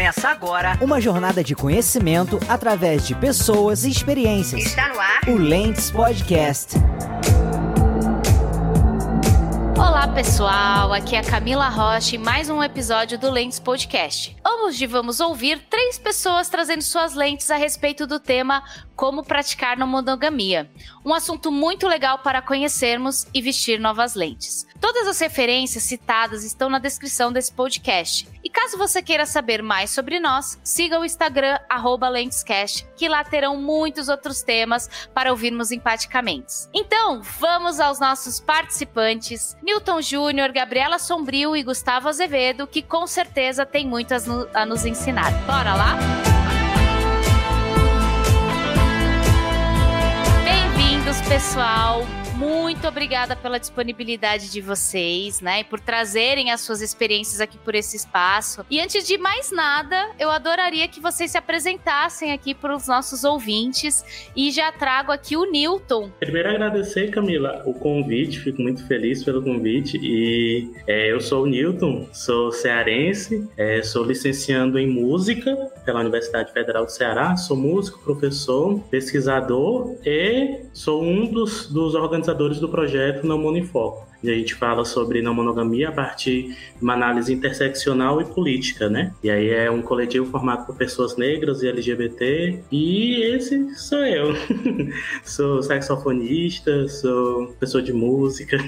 Começa agora uma jornada de conhecimento através de pessoas e experiências. Está no ar o Lentes Podcast. Olá pessoal, aqui é a Camila Rocha e mais um episódio do Lentes Podcast. Hoje vamos ouvir três pessoas trazendo suas lentes a respeito do tema como praticar na monogamia. Um assunto muito legal para conhecermos e vestir novas lentes. Todas as referências citadas estão na descrição desse podcast. E caso você queira saber mais sobre nós, siga o Instagram @lentescast, que lá terão muitos outros temas para ouvirmos empaticamente. Então, vamos aos nossos participantes, Newton Júnior, Gabriela Sombrio e Gustavo Azevedo, que com certeza tem muito a nos ensinar. Bora lá? Bem-vindos, pessoal! Muito obrigada pela disponibilidade de vocês, né? E por trazerem as suas experiências aqui por esse espaço. E antes de mais nada, eu adoraria que vocês se apresentassem aqui para os nossos ouvintes. E já trago aqui o Newton. Primeiro agradecer, Camila, o convite. Fico muito feliz pelo convite. E é, eu sou o Newton, sou cearense, é, sou licenciando em música pela Universidade Federal do Ceará. Sou músico, professor, pesquisador e sou um dos, dos organizadores organizadores do projeto Não Foco. E a gente fala sobre não monogamia a partir de uma análise interseccional e política, né? E aí é um coletivo formado por pessoas negras e LGBT. E esse sou eu. sou saxofonista, sou pessoa de música.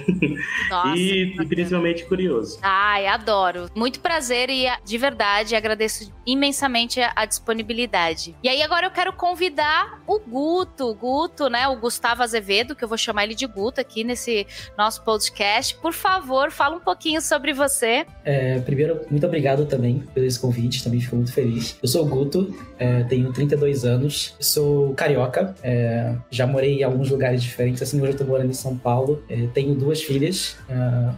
Nossa, e, e principalmente curioso. Ai, adoro. Muito prazer e de verdade agradeço imensamente a disponibilidade. E aí agora eu quero convidar o Guto, o Guto, né? O Gustavo Azevedo, que eu vou chamar ele de Guto aqui nesse nosso podcast podcast. Por favor, fala um pouquinho sobre você. É, primeiro, muito obrigado também pelo esse convite, também fico muito feliz. Eu sou o Guto, é, tenho 32 anos, sou carioca, é, já morei em alguns lugares diferentes, assim, hoje eu tô morando em São Paulo. É, tenho duas filhas, é,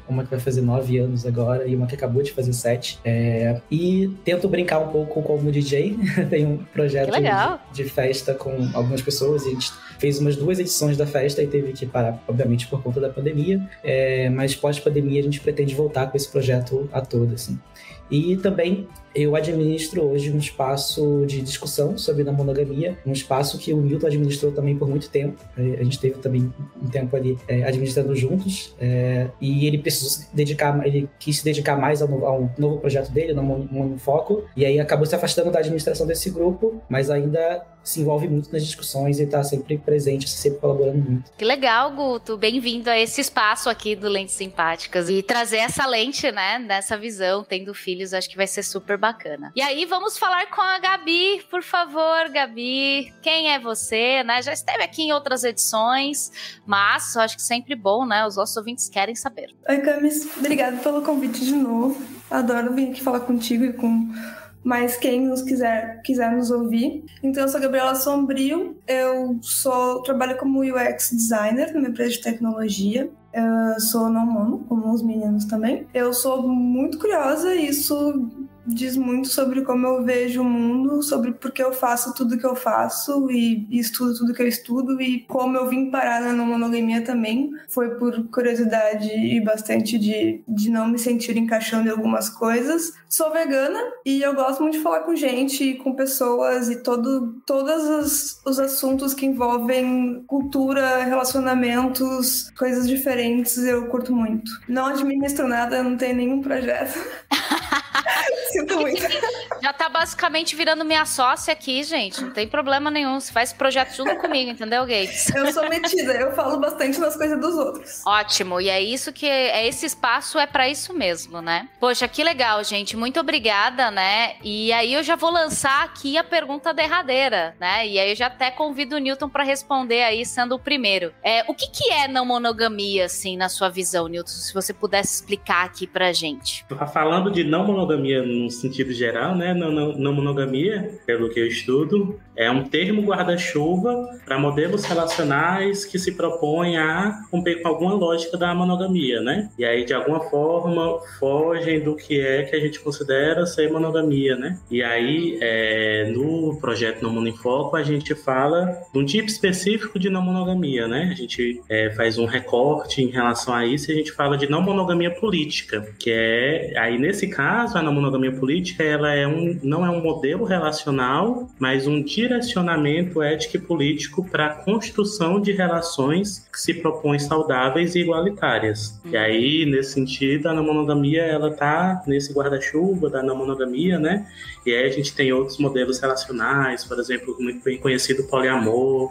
uma que vai fazer 9 anos agora e uma que acabou de fazer 7. É, e tento brincar um pouco como DJ, tenho um projeto de, de festa com algumas pessoas e a gente fez umas duas edições da festa e teve que parar, obviamente, por conta da pandemia. É, mas pós-pandemia a gente pretende voltar com esse projeto a todo, assim. E também eu administro hoje um espaço de discussão sobre a monogamia, um espaço que o Milton administrou também por muito tempo. A gente teve também um tempo ali é, administrando juntos, é, e ele precisou se dedicar, ele quis se dedicar mais ao, ao novo projeto dele, no, no Foco, e aí acabou se afastando da administração desse grupo, mas ainda se envolve muito nas discussões e está sempre presente, sempre colaborando muito. Que legal, Guto. Bem-vindo a esse espaço aqui do Lentes Simpáticas e trazer essa lente, né, dessa visão, tendo filhos, acho que vai ser super bacana. E aí vamos falar com a Gabi, por favor, Gabi. Quem é você, né? Já esteve aqui em outras edições, mas acho que sempre bom, né? Os nossos ouvintes querem saber. Oi, Camis. Obrigada pelo convite de novo. Adoro vir aqui falar contigo e com mais quem nos quiser, quiser nos ouvir. Então, eu sou Gabriela Sombrio, eu sou trabalho como UX designer numa empresa de tecnologia. Eu sou não mono, como os meninos também. Eu sou muito curiosa, e isso diz muito sobre como eu vejo o mundo, sobre por que eu faço tudo que eu faço e, estudo tudo que eu estudo e como eu vim parar na monogamia também. Foi por curiosidade e bastante de, de não me sentir encaixando em algumas coisas. Sou vegana e eu gosto muito de falar com gente, com pessoas e todo, todos os, os assuntos que envolvem cultura, relacionamentos, coisas diferentes, eu curto muito. Não administro nada, não tenho nenhum projeto. Sinto muito. Já tá basicamente virando minha sócia aqui, gente. Não tem problema nenhum. Você faz projeto junto comigo, entendeu, Gates? Eu sou metida, eu falo bastante nas coisas dos outros. Ótimo. E é isso que é esse espaço é para isso mesmo, né? Poxa, que legal, gente. Muito obrigada, né? E aí eu já vou lançar aqui a pergunta derradeira, né? E aí eu já até convido o Newton para responder aí, sendo o primeiro. É, o que, que é não monogamia, assim, na sua visão, Newton? Se você pudesse explicar aqui pra gente. Falando de não monogamia no sentido geral, né? Não, não, não monogamia, pelo que eu estudo, é um termo guarda-chuva para modelos relacionais que se propõem a cumprir com alguma lógica da monogamia, né? E aí, de alguma forma, fogem do que é que a gente considera ser monogamia, né? E aí, é, no projeto No Mundo em Foco, a gente fala de um tipo específico de não monogamia, né? A gente é, faz um recorte em relação a isso e a gente fala de não monogamia política, que é, aí nesse caso, a não monogamia política, ela é um não é um modelo relacional, mas um direcionamento ético e político para a construção de relações que se propõem saudáveis e igualitárias. E aí, nesse sentido, a não monogamia ela tá nesse guarda-chuva da não monogamia, né? E aí a gente tem outros modelos relacionais, por exemplo, muito bem conhecido poliamor,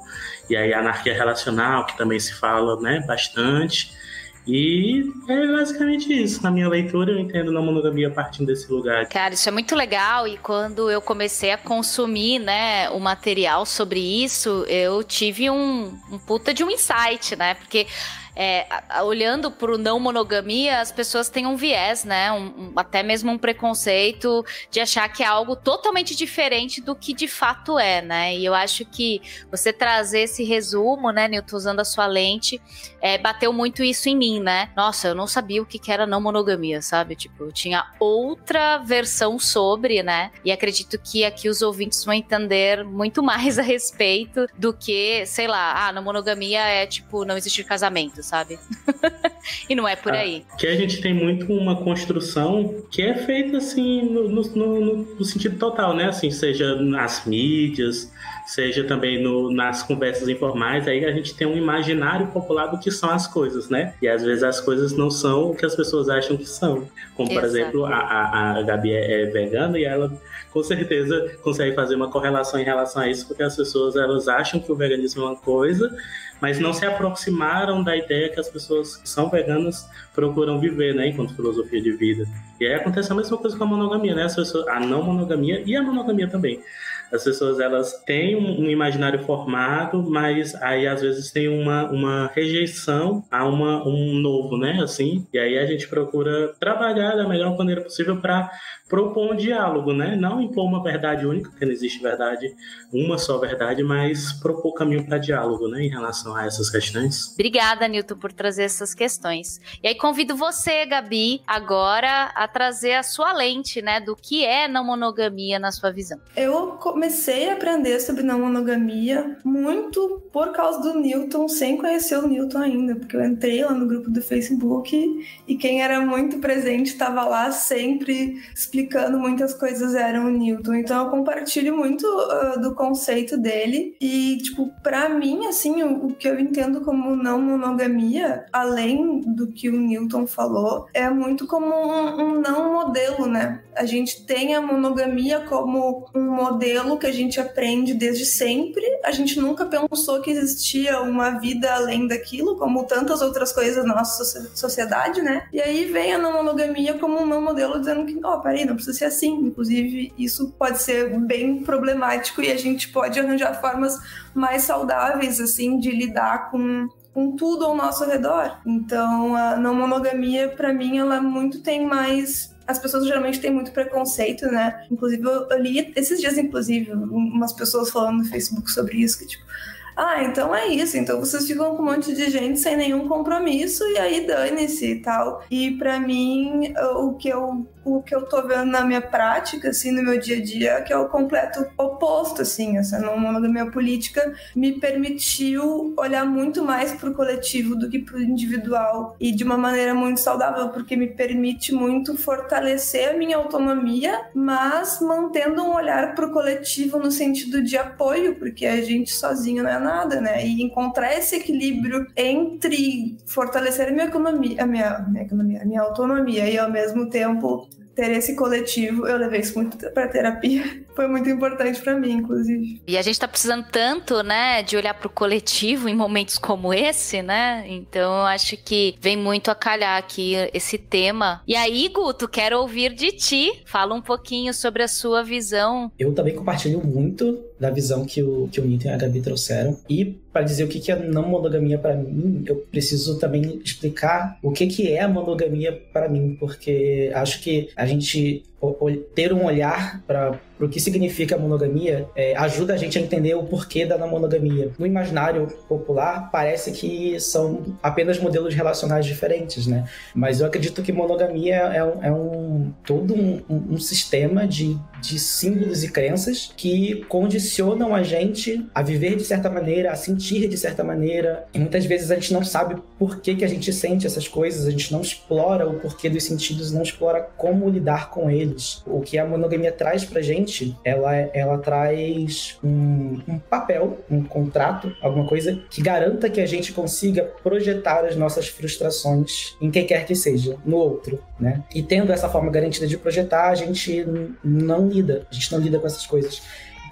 e aí a anarquia relacional, que também se fala, né, bastante. E é basicamente isso. Na minha leitura, eu entendo na monogamia partindo desse lugar. Cara, isso é muito legal. E quando eu comecei a consumir, né, o material sobre isso, eu tive um, um puta de um insight, né? Porque é, olhando para o não monogamia, as pessoas têm um viés, né? Um, um, até mesmo um preconceito de achar que é algo totalmente diferente do que de fato é, né? E eu acho que você trazer esse resumo, né, Nilton, usando a sua lente, é, bateu muito isso em mim, né? Nossa, eu não sabia o que, que era não monogamia, sabe? Tipo, eu tinha outra versão sobre, né? E acredito que aqui os ouvintes vão entender muito mais a respeito do que, sei lá, ah, não monogamia é tipo não existir casamento sabe? e não é por ah, aí. Que a gente tem muito uma construção que é feita assim no, no, no sentido total, né? Assim, seja nas mídias, seja também no, nas conversas informais, aí a gente tem um imaginário popular do que são as coisas, né? E às vezes as coisas não são o que as pessoas acham que são. Como, por Exato. exemplo, a, a, a Gabi é, é vegana e ela com certeza consegue fazer uma correlação em relação a isso, porque as pessoas elas acham que o veganismo é uma coisa, mas não se aproximaram da ideia que as pessoas que são veganas procuram viver, né, enquanto filosofia de vida. E aí acontece a mesma coisa com a monogamia, né? Pessoas, a não monogamia e a monogamia também. As pessoas elas têm um, imaginário formado, mas aí às vezes tem uma, uma rejeição a uma, um novo, né? Assim, e aí a gente procura trabalhar da melhor maneira possível para propor um diálogo, né? Não impor uma verdade única, porque não existe verdade, uma só verdade, mas propor caminho para diálogo, né? Em relação a essas questões. Obrigada, Nilton, por trazer essas questões. E aí convido você, Gabi, agora a trazer a sua lente, né? Do que é não monogamia na sua visão. Eu comecei a aprender sobre não monogamia muito por causa do Newton, sem conhecer o Newton ainda, porque eu entrei lá no grupo do Facebook e quem era muito presente estava lá sempre explicando explicando muitas coisas eram o Newton. Então eu compartilho muito uh, do conceito dele. E, tipo, para mim, assim, o, o, que eu entendo como não monogamia, além do que o Newton falou, é muito como um, um não modelo, né? A gente tem a monogamia como um modelo que a gente aprende desde sempre. A gente nunca pensou que existia uma vida além daquilo, como tantas outras coisas na nossa sociedade, né? E aí vem a não monogamia como um não modelo dizendo que, ó, oh, peraí, não precisa ser assim. Inclusive, isso pode ser bem problemático e a gente pode arranjar formas mais saudáveis, assim, de lidar com com tudo ao nosso redor. Então, a não monogamia, para mim, ela muito tem mais as pessoas geralmente têm muito preconceito, né? Inclusive, eu, li esses dias, inclusive, umas pessoas falando no Facebook sobre isso, que tipo, ah, então é isso. Então vocês ficam com um monte de gente sem nenhum compromisso e aí dane-se e tal. E para mim, o que eu o que eu tô vendo na minha prática, assim, no meu dia a dia, que é o completo oposto, assim, essa não monogamia política me permitiu olhar muito mais pro coletivo do que pro individual e de uma maneira muito saudável, porque me permite muito fortalecer a minha autonomia, mas mantendo um olhar pro coletivo no sentido de apoio, porque a gente sozinho não é nada, né? E encontrar esse equilíbrio entre fortalecer a minha economia, a minha, minha, economia, a minha autonomia e ao mesmo tempo ter esse coletivo, eu levei isso muito para terapia. Foi muito importante para mim, inclusive. E a gente tá precisando tanto, né, de olhar pro coletivo em momentos como esse, né? Então eu acho que vem muito a calhar aqui esse tema. E aí, Guto, quero ouvir de ti. Fala um pouquinho sobre a sua visão. Eu também compartilho muito da visão que o, que o Nito e a Gabi trouxeram. E para dizer o que, que é não monogamia para mim, eu preciso também explicar o que, que é a monogamia para mim, porque acho que a gente ter um olhar para o que significa a monogamia é, ajuda a gente a entender o porquê da monogamia. No imaginário popular, parece que são apenas modelos relacionais diferentes, né? Mas eu acredito que monogamia é um, é um todo um, um, sistema de, de símbolos e crenças que condicionam a gente a viver de certa maneira, a sentir de certa maneira. E muitas vezes a gente não sabe por que, que a gente sente essas coisas, a gente não explora o porquê dos sentidos, não explora como lidar com eles O que a monogamia traz pra gente, ela, ela traz um, um papel, um contrato, alguma coisa que garanta que a gente consiga projetar as nossas frustrações em quem quer que seja, no outro, né? E tendo essa forma garantida de projetar, a gente não lida, a gente não lida com essas coisas.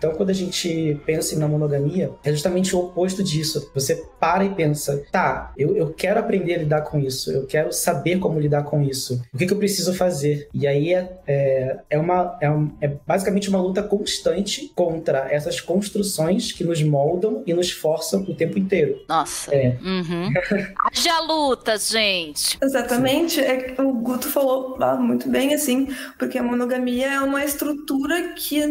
Então, quando a gente pensa na monogamia, é justamente o oposto disso. Você para e pensa, tá, eu, eu quero aprender a lidar com isso, eu quero saber como lidar com isso, o que, que eu preciso fazer? E aí é, é, é uma, é, um, é basicamente uma luta constante contra essas construções que nos moldam e nos forçam o tempo inteiro. Nossa. É. Uhum. Haja lutas, gente. Exatamente. É, o Guto falou ah, muito bem, assim, porque a monogamia é uma estrutura que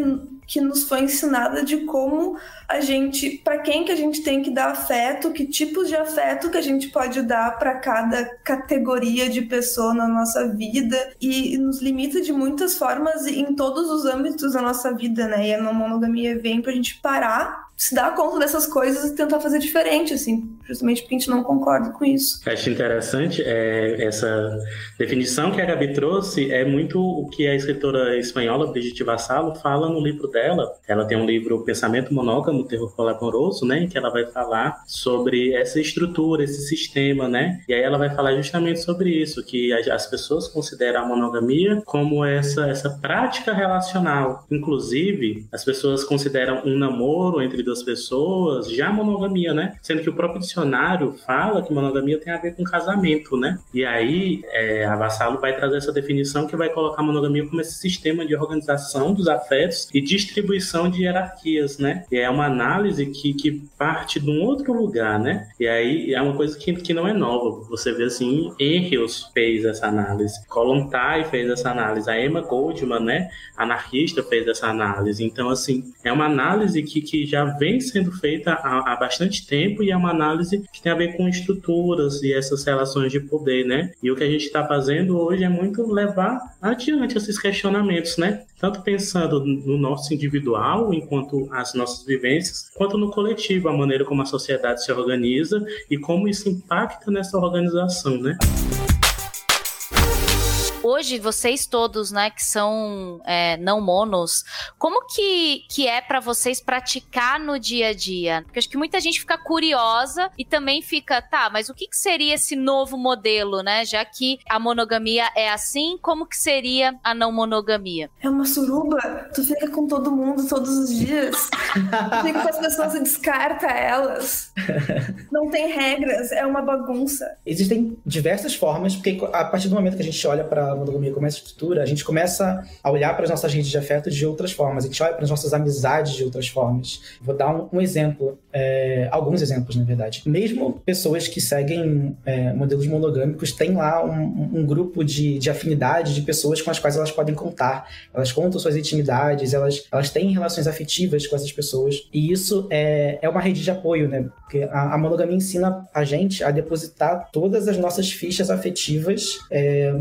que nos foi ensinada de como a gente, para quem que a gente tem que dar afeto, que tipos de afeto que a gente pode dar para cada categoria de pessoa na nossa vida e nos limita de muitas formas em todos os âmbitos da nossa vida, né? E a não monogamia vem pra gente parar se dar conta dessas coisas e tentar fazer diferente, assim, justamente porque a gente não concorda com isso. Acho interessante é, essa definição que a Gabi trouxe, é muito o que a escritora espanhola Brigitte Vassalo fala no livro dela. Ela tem um livro Pensamento Monógamo, Terror Colaboroso, né, em que ela vai falar sobre essa estrutura, esse sistema, né, e aí ela vai falar justamente sobre isso, que as pessoas consideram a monogamia como essa, essa prática relacional. Inclusive, as pessoas consideram um namoro entre das pessoas, já monogamia, né? Sendo que o próprio dicionário fala que monogamia tem a ver com casamento, né? E aí é, a Vassalo vai trazer essa definição que vai colocar a monogamia como esse sistema de organização dos afetos e distribuição de hierarquias, né? E é uma análise que, que parte de um outro lugar, né? E aí é uma coisa que, que não é nova. Você vê assim, Engels fez essa análise, Kolontai fez essa análise, a Emma Goldman, né? Anarquista fez essa análise. Então, assim, é uma análise que, que já vem sendo feita há, há, bastante tempo e é uma análise que tem a ver com estruturas e essas relações de poder, né? E o que a gente está fazendo hoje é muito levar adiante esses questionamentos, né? Tanto pensando no nosso individual, enquanto as nossas vivências, quanto no coletivo, a maneira como a sociedade se organiza e como isso impacta nessa organização, né? Hoje vocês todos, né, que são é, não monos, como que, que é para vocês praticar no dia a dia? Porque acho que muita gente fica curiosa e também fica, tá, mas o que, que seria esse novo modelo, né? Já que a monogamia é assim, como que seria a não monogamia? É uma suruba, tu fica com todo mundo todos os dias, tu fica com as pessoas e descarta elas. Não tem regras, é uma bagunça. Existem diversas formas, porque a partir do momento que a gente olha para a monogamia como essa estrutura, a gente começa a olhar para as nossas redes de afeto de outras formas, a gente olha para as nossas amizades de outras formas. Vou dar um, um exemplo, é, alguns exemplos, na verdade. Mesmo pessoas que seguem é, modelos monogâmicos têm lá um, um grupo de, de afinidade de pessoas com as quais elas podem contar. Elas contam suas intimidades, elas, elas têm relações afetivas com essas pessoas. E isso é, é uma rede de apoio, né? Porque a, a monogamia ensina a gente a depositar todas as nossas fichas afetivas é,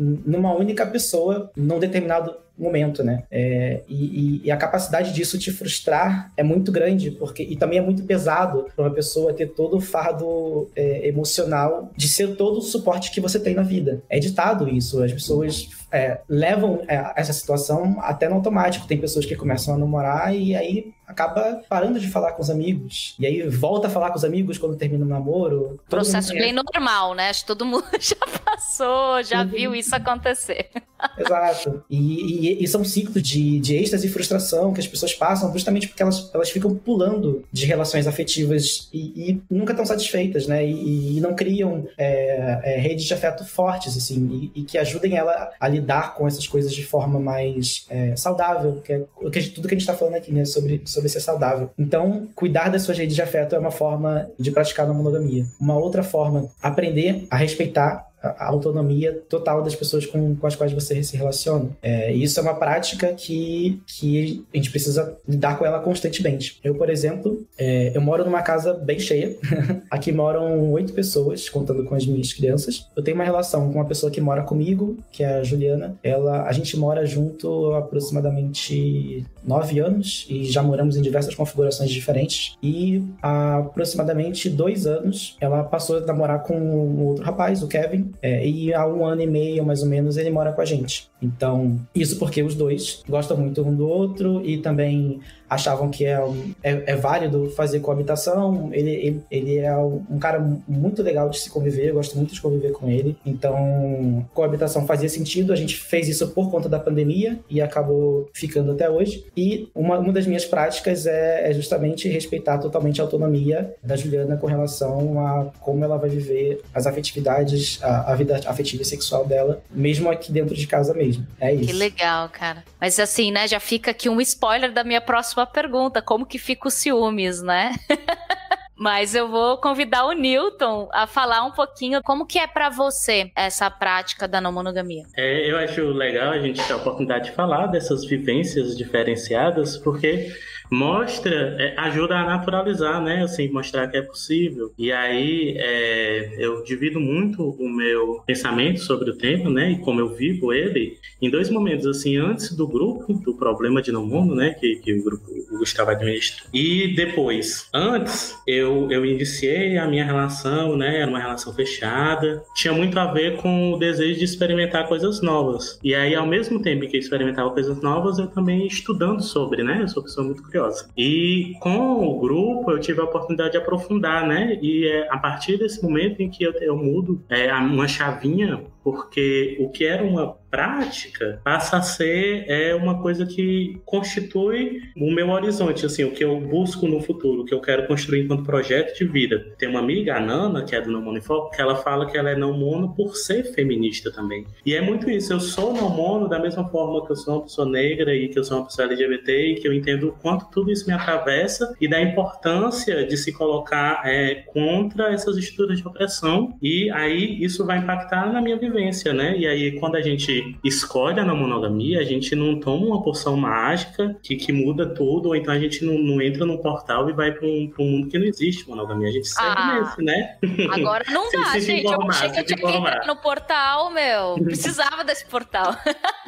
numa única pessoa num determinado momento, né? É, e, e, a capacidade disso te frustrar é muito grande, porque e também é muito pesado para uma pessoa ter todo o fardo é, emocional de ser todo o suporte que você tem na vida. É ditado isso, as pessoas é, levam é, essa situação até no automático. Tem pessoas que começam a namorar e aí acaba parando de falar com os amigos. E aí volta a falar com os amigos quando termina o namoro. Processo bem normal, né? Acho que todo mundo já passou, já uhum. viu isso acontecer. Exato. E, e, e são ciclos de, de êxtase e frustração que as pessoas passam justamente porque elas, elas ficam pulando de relações afetivas e, e nunca estão satisfeitas, né? E, e não criam é, é, redes de afeto fortes, assim, e, que ajudem ela a lidar com essas coisas de forma mais é, saudável, que é tudo que a gente está falando aqui, né? Sobre, sobre ser saudável. Então, cuidar das suas redes de afeto é uma forma de praticar a monogamia. Uma outra forma, aprender a respeitar a autonomia total das pessoas com, com as quais você se relaciona. É, isso é uma prática que, que a gente precisa lidar com ela constantemente. Eu, por exemplo, é, eu moro numa casa bem cheia. Aqui moram oito pessoas, contando com as minhas crianças. Eu tenho uma relação com uma pessoa que mora comigo, que é a Juliana. Ela, a gente mora junto há aproximadamente nove anos e já moramos em diversas configurações diferentes. E há aproximadamente dois anos ela passou a namorar com um outro rapaz, o Kevin, é, e há um ano e meio, mais ou menos, ele mora com a gente. Então, isso porque os dois gostam muito um do outro e também achavam que é, é, é válido fazer coabitação. Ele, ele, ele é um cara muito legal de se conviver, eu gosto muito de conviver com ele. Então, coabitação fazia sentido. A gente fez isso por conta da pandemia e acabou ficando até hoje. E uma, uma das minhas práticas é, é justamente respeitar totalmente a autonomia da Juliana com relação a como ela vai viver as afetividades, a, a vida afetiva e sexual dela, mesmo aqui dentro de casa mesmo. É isso. Que legal, cara. Mas assim, né, já fica aqui um spoiler da minha próxima próxima pergunta, como que fica o ciúmes, né? Mas eu vou convidar o Newton a falar um pouquinho como que é para você essa prática da não monogamia. É, eu acho legal a gente ter a oportunidade de falar dessas vivências diferenciadas, porque mostra, é, ajuda a naturalizar, né? Assim, mostrar que é possível. E aí é, eu divido muito o meu pensamento sobre o tempo, né? E como eu vivo ele em dois momentos, assim, antes do grupo, do problema de não mundo, né? Que, que o grupo Gustavo administra. E depois, antes, eu, eu iniciei a minha relação, né? Era uma relação fechada. Tinha muito a ver com o desejo de experimentar coisas novas. E aí, ao mesmo tempo que eu experimentava coisas novas, eu também estudando sobre, né? Eu sou uma pessoa muito curiosa e com o grupo eu tive a oportunidade de aprofundar, né? E é a partir desse momento em que eu, eu mudo é, uma chavinha, porque o que era uma prática passa a ser é uma coisa que constitui o meu horizonte, assim, o que eu busco no futuro, o que eu quero construir enquanto projeto de vida. Tem uma amiga, a Nana, que é do Não Mono Foco, que ela fala que ela é não mono por ser feminista também. E é muito isso, eu sou não mono da mesma forma que eu sou uma pessoa negra e que eu sou uma pessoa LGBT e que eu entendo o quanto tudo isso me atravessa e da importância de se colocar é, contra essas estruturas de opressão e aí isso vai impactar na minha vivência, né? E aí quando a gente escolhe a não monogamia, a gente não toma uma poção mágica que, que muda tudo, ou então a gente não, não entra num portal e vai para um, um, mundo que não existe monogamia. A gente segue ah, nesse, né? Agora não dá, se, gente. eu achei que eu tinha que entrar no portal, meu. Precisava desse portal.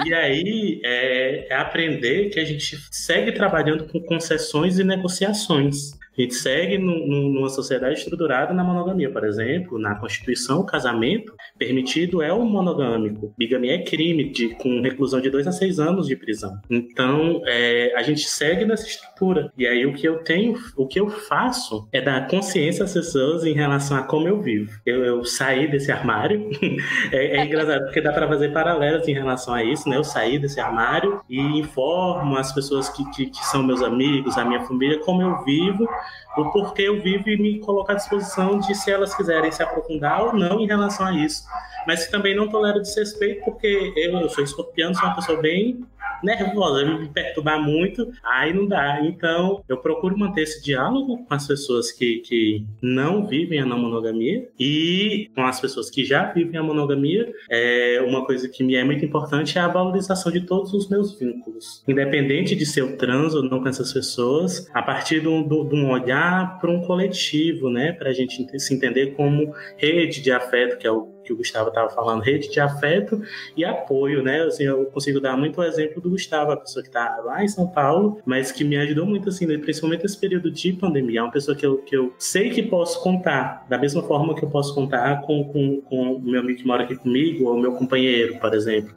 e aí é, é aprender que a gente segue trabalhando com concessões e negociações. A gente segue numa sociedade estruturada na monogamia, por exemplo, na Constituição, o casamento permitido é o monogâmico. Bigamia é crime, de, com reclusão de dois a seis anos de prisão. Então, é, a gente segue nessa estrutura. E aí, o que eu tenho, o que eu faço é dar consciência às pessoas em relação a como eu vivo. Eu, eu saí desse armário. é, é, engraçado, porque dá para fazer paralelas em relação a isso, né? Eu saí desse armário e informo as pessoas que, que, que são meus amigos, a minha família, como eu vivo o porquê eu vivo e me colocar à disposição de se elas quiserem se aprofundar ou não em relação a isso. Mas também não tolero desrespeito, porque eu, eu sou escorpião, sou uma pessoa bem nervosa, me perturbar muito, aí não dá. Então, eu procuro manter esse diálogo com as pessoas que, que não vivem a não monogamia e com as pessoas que já vivem a monogamia. É uma coisa que me é muito importante é a valorização de todos os meus vínculos, independente de ser trans ou não com essas pessoas, a partir de um olhar para um coletivo, né, para a gente se entender como rede de afeto, que é o que o Gustavo estava falando, rede de afeto e apoio, né? Assim, eu consigo dar muito o exemplo do Gustavo, a pessoa que está lá em São Paulo, mas que me ajudou muito, assim, né? principalmente nesse período de pandemia. É uma pessoa que eu, que eu sei que posso contar, da mesma forma que eu posso contar com, com, com o meu amigo que mora aqui comigo, ou meu companheiro, por exemplo.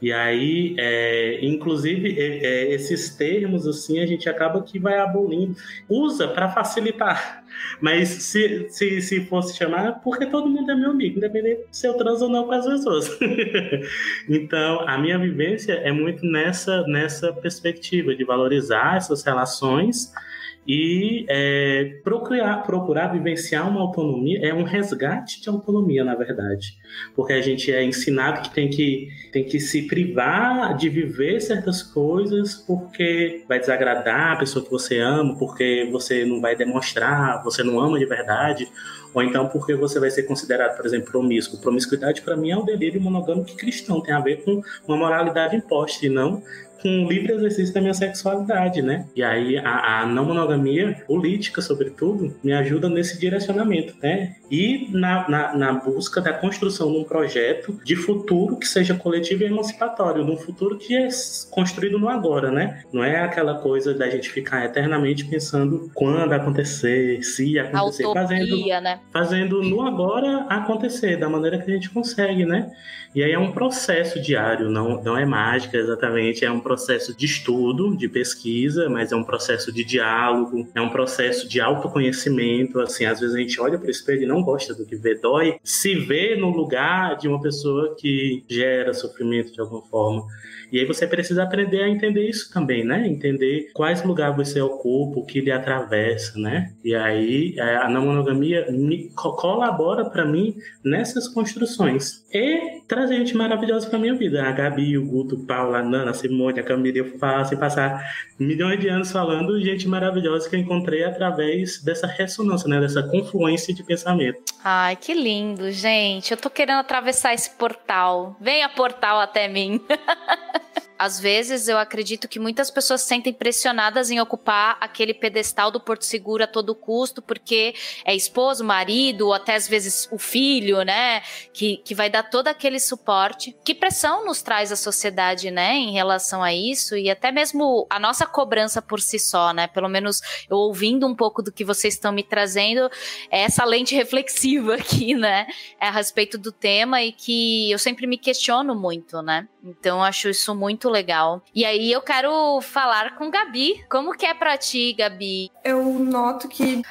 E aí, é, inclusive, é, é, esses termos, assim, a gente acaba que vai abolindo. Usa para facilitar. Mas se, se, se fosse chamar, porque todo mundo é meu amigo, independente se eu transo ou não com as pessoas. então, a minha vivência é muito nessa, nessa perspectiva de valorizar essas relações e é, procurar, procurar vivenciar uma autonomia é um resgate de autonomia, na verdade. Porque a gente é ensinado que tem que, tem que se privar de viver certas coisas porque vai desagradar a pessoa que você ama, porque você não vai demonstrar, você não ama de verdade, ou então porque você vai ser considerado, por exemplo, promíscuo. Promiscuidade, para mim, é um delírio monogâmico cristão, tem a ver com uma moralidade imposta e não com o livre exercício da minha sexualidade, né? E aí a, a, não monogamia política, sobretudo, me ajuda nesse direcionamento, né? E na, na, na, busca da construção de um projeto de futuro que seja coletivo e emancipatório, de um futuro que é construído no agora, né? Não é aquela coisa da gente ficar eternamente pensando quando acontecer, se acontecer, Utopia, fazendo né? fazendo no agora acontecer da maneira que a gente consegue, né? E aí é um processo diário, não, não é mágica exatamente, é um processo de estudo, de pesquisa, mas é um processo de diálogo, é um processo de autoconhecimento. Assim, às vezes a gente olha para o espelho e não gosta do que vê, dói se vê no lugar de uma pessoa que gera sofrimento de alguma forma. E aí você precisa aprender a entender isso também, né? Entender quais lugares você ocupa, o que lhe atravessa, né? E aí é, a não monogamia me colabora para mim nessas construções. E traz gente maravilhosa para minha vida. A Gabi, o Guto, o Paulo, a Nana, a Simone, a Camila, eu faço e passar milhões de anos falando gente maravilhosa que eu encontrei através dessa ressonância, né? Dessa confluência de pensamento. Ai, que lindo, gente. Eu tô querendo atravessar esse portal. Venha portal até mim. Às vezes eu acredito que muitas pessoas se sentem pressionadas em ocupar aquele pedestal do Porto Seguro a todo custo, porque é esposo, marido, ou até às vezes o filho, né? Que, que vai dar todo aquele suporte. Que pressão nos traz a sociedade, né? Em relação a isso, e até mesmo a nossa cobrança por si só, né? Pelo menos eu ouvindo um pouco do que vocês estão me trazendo, é essa lente reflexiva aqui, né? É a respeito do tema e que eu sempre me questiono muito, né? Então acho isso muito legal. E aí eu quero falar com Gabi. Como que é para ti, Gabi? Eu noto que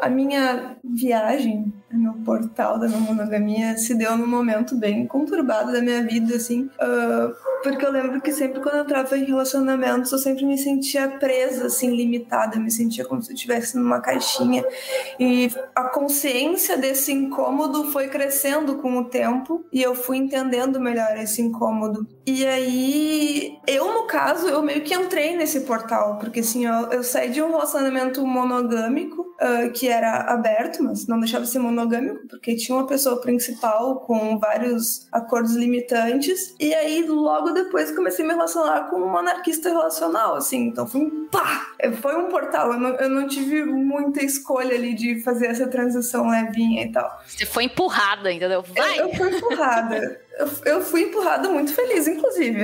a minha viagem no portal da minha monogamia se deu num momento bem conturbado da minha vida, assim. Uh, porque eu lembro que sempre quando eu entrava em relacionamentos, eu sempre me sentia presa, assim, limitada. Eu me sentia como se eu estivesse numa caixinha. E a consciência desse incômodo foi crescendo com o tempo e eu fui entendendo melhor esse incômodo. E aí, eu, no caso, eu meio que entrei nesse portal, porque assim, eu, eu saí de um relacionamento monogâmico, uh, que era aberto, mas não deixava de ser monogâmico, porque tinha uma pessoa principal com vários acordos limitantes. E aí, logo depois, comecei a me relacionar com um anarquista relacional, assim. Então, foi um pá! Foi um portal. Eu não, eu não tive muita escolha ali de fazer essa transição levinha e tal. Você foi empurrada, entendeu? Vai! Eu, eu fui empurrada. eu, fui empurrada muito feliz, inclusive.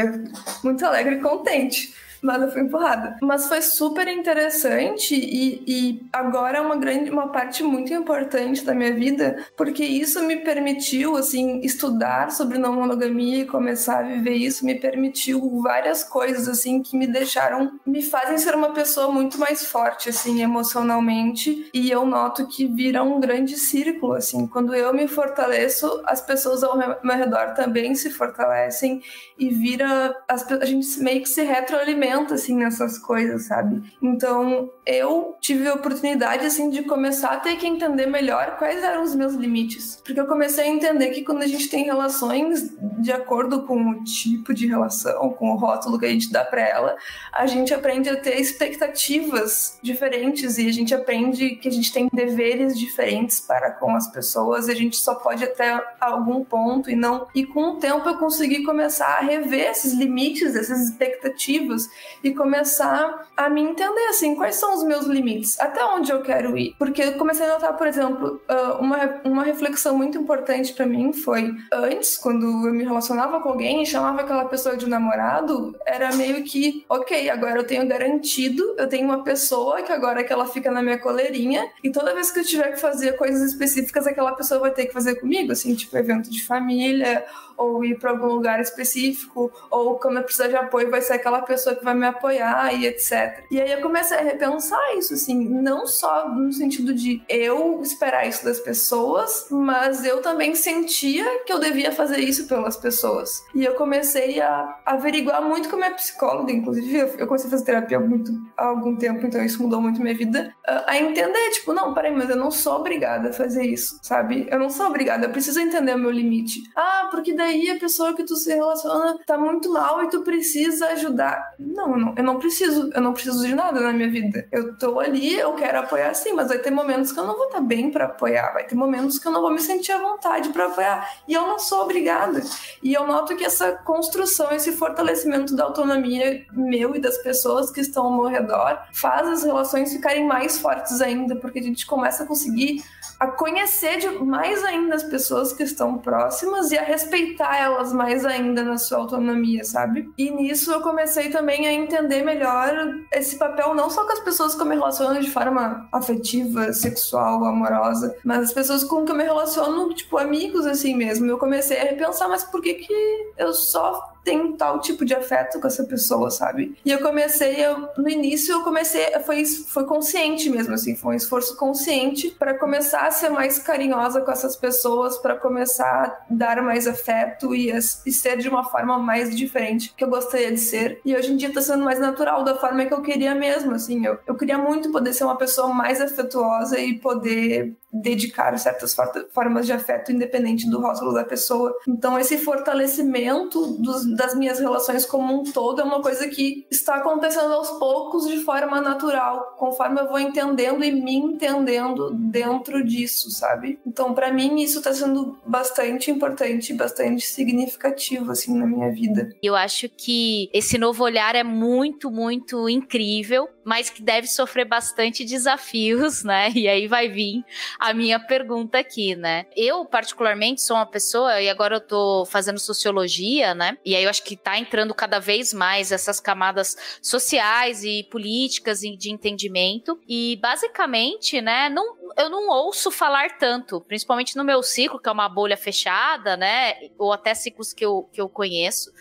Muito alegre e contente mas eu fui empurrada. Mas foi super interessante e, e agora é uma grande, uma parte muito importante da minha vida, porque isso me permitiu, assim, estudar sobre não monogamia e começar a viver isso me permitiu várias coisas, assim, que me deixaram, me fazem ser uma pessoa muito mais forte, assim, emocionalmente. E eu noto que vira um grande círculo, assim, quando eu me fortaleço, as pessoas ao meu redor também se fortalecem e vira, as, a gente meio que se retroalimenta assim, nessas coisas, sabe? Então, eu tive a oportunidade, assim, de começar a ter que entender melhor quais eram os meus limites. Porque eu comecei a entender que quando a gente tem relações de acordo com o tipo de relação, com o rótulo que a gente dá para ela, a gente aprende a ter expectativas diferentes e a gente aprende que a gente tem deveres diferentes para com as pessoas, a gente só pode até algum ponto e não. E com o tempo eu consegui começar a rever esses limites, essas expectativas e começar a me entender assim, quais são os meus limites, até onde eu quero ir. Porque eu comecei a notar, por exemplo, ah, uma, uma reflexão muito importante para mim foi antes, quando eu me relacionava com alguém e chamava aquela pessoa de namorado, era meio que, ok, agora eu tenho garantido, eu tenho uma pessoa que agora é que ela fica na minha coleirinha e toda vez que eu tiver que fazer coisas específicas, aquela pessoa vai ter que fazer comigo, assim, tipo evento de família ou ir para algum lugar específico, ou quando eu precisar de apoio, vai ser aquela pessoa que vai me apoiar e etc. E aí eu comecei a repensar isso, assim, não só no sentido de eu esperar isso das pessoas, mas eu também sentia que eu devia fazer isso pelas pessoas. E eu comecei a averiguar muito com a minha psicóloga, inclusive eu comecei a fazer terapia há, muito, há algum tempo, então isso mudou muito minha vida, a entender, tipo, não, peraí, mas eu não sou obrigada a fazer isso, sabe? Eu não sou obrigada, eu preciso entender o meu limite. Ah, porque daí a pessoa que tu se relaciona tá muito mal e tu precisa ajudar. Não, eu não, eu não preciso, eu não preciso de nada na minha vida. Eu tô ali, eu quero apoiar sim, mas vai ter momentos que eu não vou estar tá bem para apoiar, vai ter momentos que eu não vou me sentir à vontade para apoiar. E eu não sou obrigada. E eu noto que essa construção, esse fortalecimento da autonomia meu e das pessoas que estão ao meu redor faz as relações ficarem mais fortes ainda, porque a gente começa a conseguir a conhecer mais ainda as pessoas que estão próximas e a respeitar elas mais ainda na sua autonomia, sabe? E nisso eu comecei também também a entender melhor esse papel, não só com as pessoas que eu me relaciono de forma afetiva, sexual, amorosa, mas as pessoas com que eu me relaciono, tipo, amigos assim mesmo. Eu comecei a repensar, mas por que que eu só tem tal tipo de afeto com essa pessoa, sabe? E eu comecei, eu, no início eu comecei, foi, foi consciente mesmo, assim, foi um esforço consciente para começar a ser mais carinhosa com essas pessoas, para começar a dar mais afeto e, e, ser de uma forma mais diferente que eu gostaria de ser. E hoje em dia tá sendo mais natural, da forma que eu queria mesmo, assim. Eu, eu queria muito poder ser uma pessoa mais afetuosa e poder dedicar certas formas de afeto independente do rótulo da pessoa. Então esse fortalecimento dos, das minhas relações como um todo é uma coisa que está acontecendo aos poucos de forma natural, conforme eu vou entendendo e me entendendo dentro disso, sabe? Então para mim isso está sendo bastante importante, bastante significativo assim na minha vida. Eu acho que esse novo olhar é muito, muito incrível, mas que deve sofrer bastante desafios, né? E aí vai vir a minha pergunta aqui, né? Eu, particularmente, sou uma pessoa, e agora eu tô fazendo sociologia, né? E aí eu acho que tá entrando cada vez mais essas camadas sociais e políticas de entendimento. E basicamente, né, não, eu não ouço falar tanto, principalmente no meu ciclo, que é uma bolha fechada, né? Ou até ciclos que eu, que eu conheço.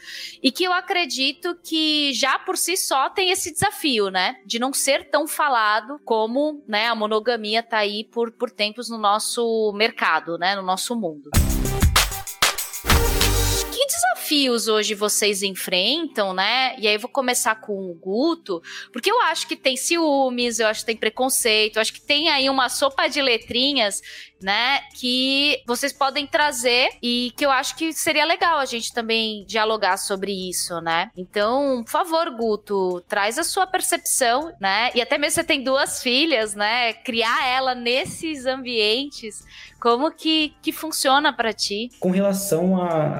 E que eu acredito que já por si só tem esse desafio, né? De não ser tão falado como né, a monogamia tá aí por, por tempo tempos no nosso mercado, né, no nosso mundo. Que desafios hoje vocês enfrentam, né? E aí eu vou começar com o Guto, porque eu acho que tem ciúmes, eu acho que tem preconceito, eu acho que tem aí uma sopa de letrinhas né? Que vocês podem trazer e que eu acho que seria legal a gente também dialogar sobre isso, né? Então, por favor, Guto, traz a sua percepção, né? E até mesmo você tem duas filhas, né? Criar ela nesses ambientes, como que, que funciona para ti? Com relação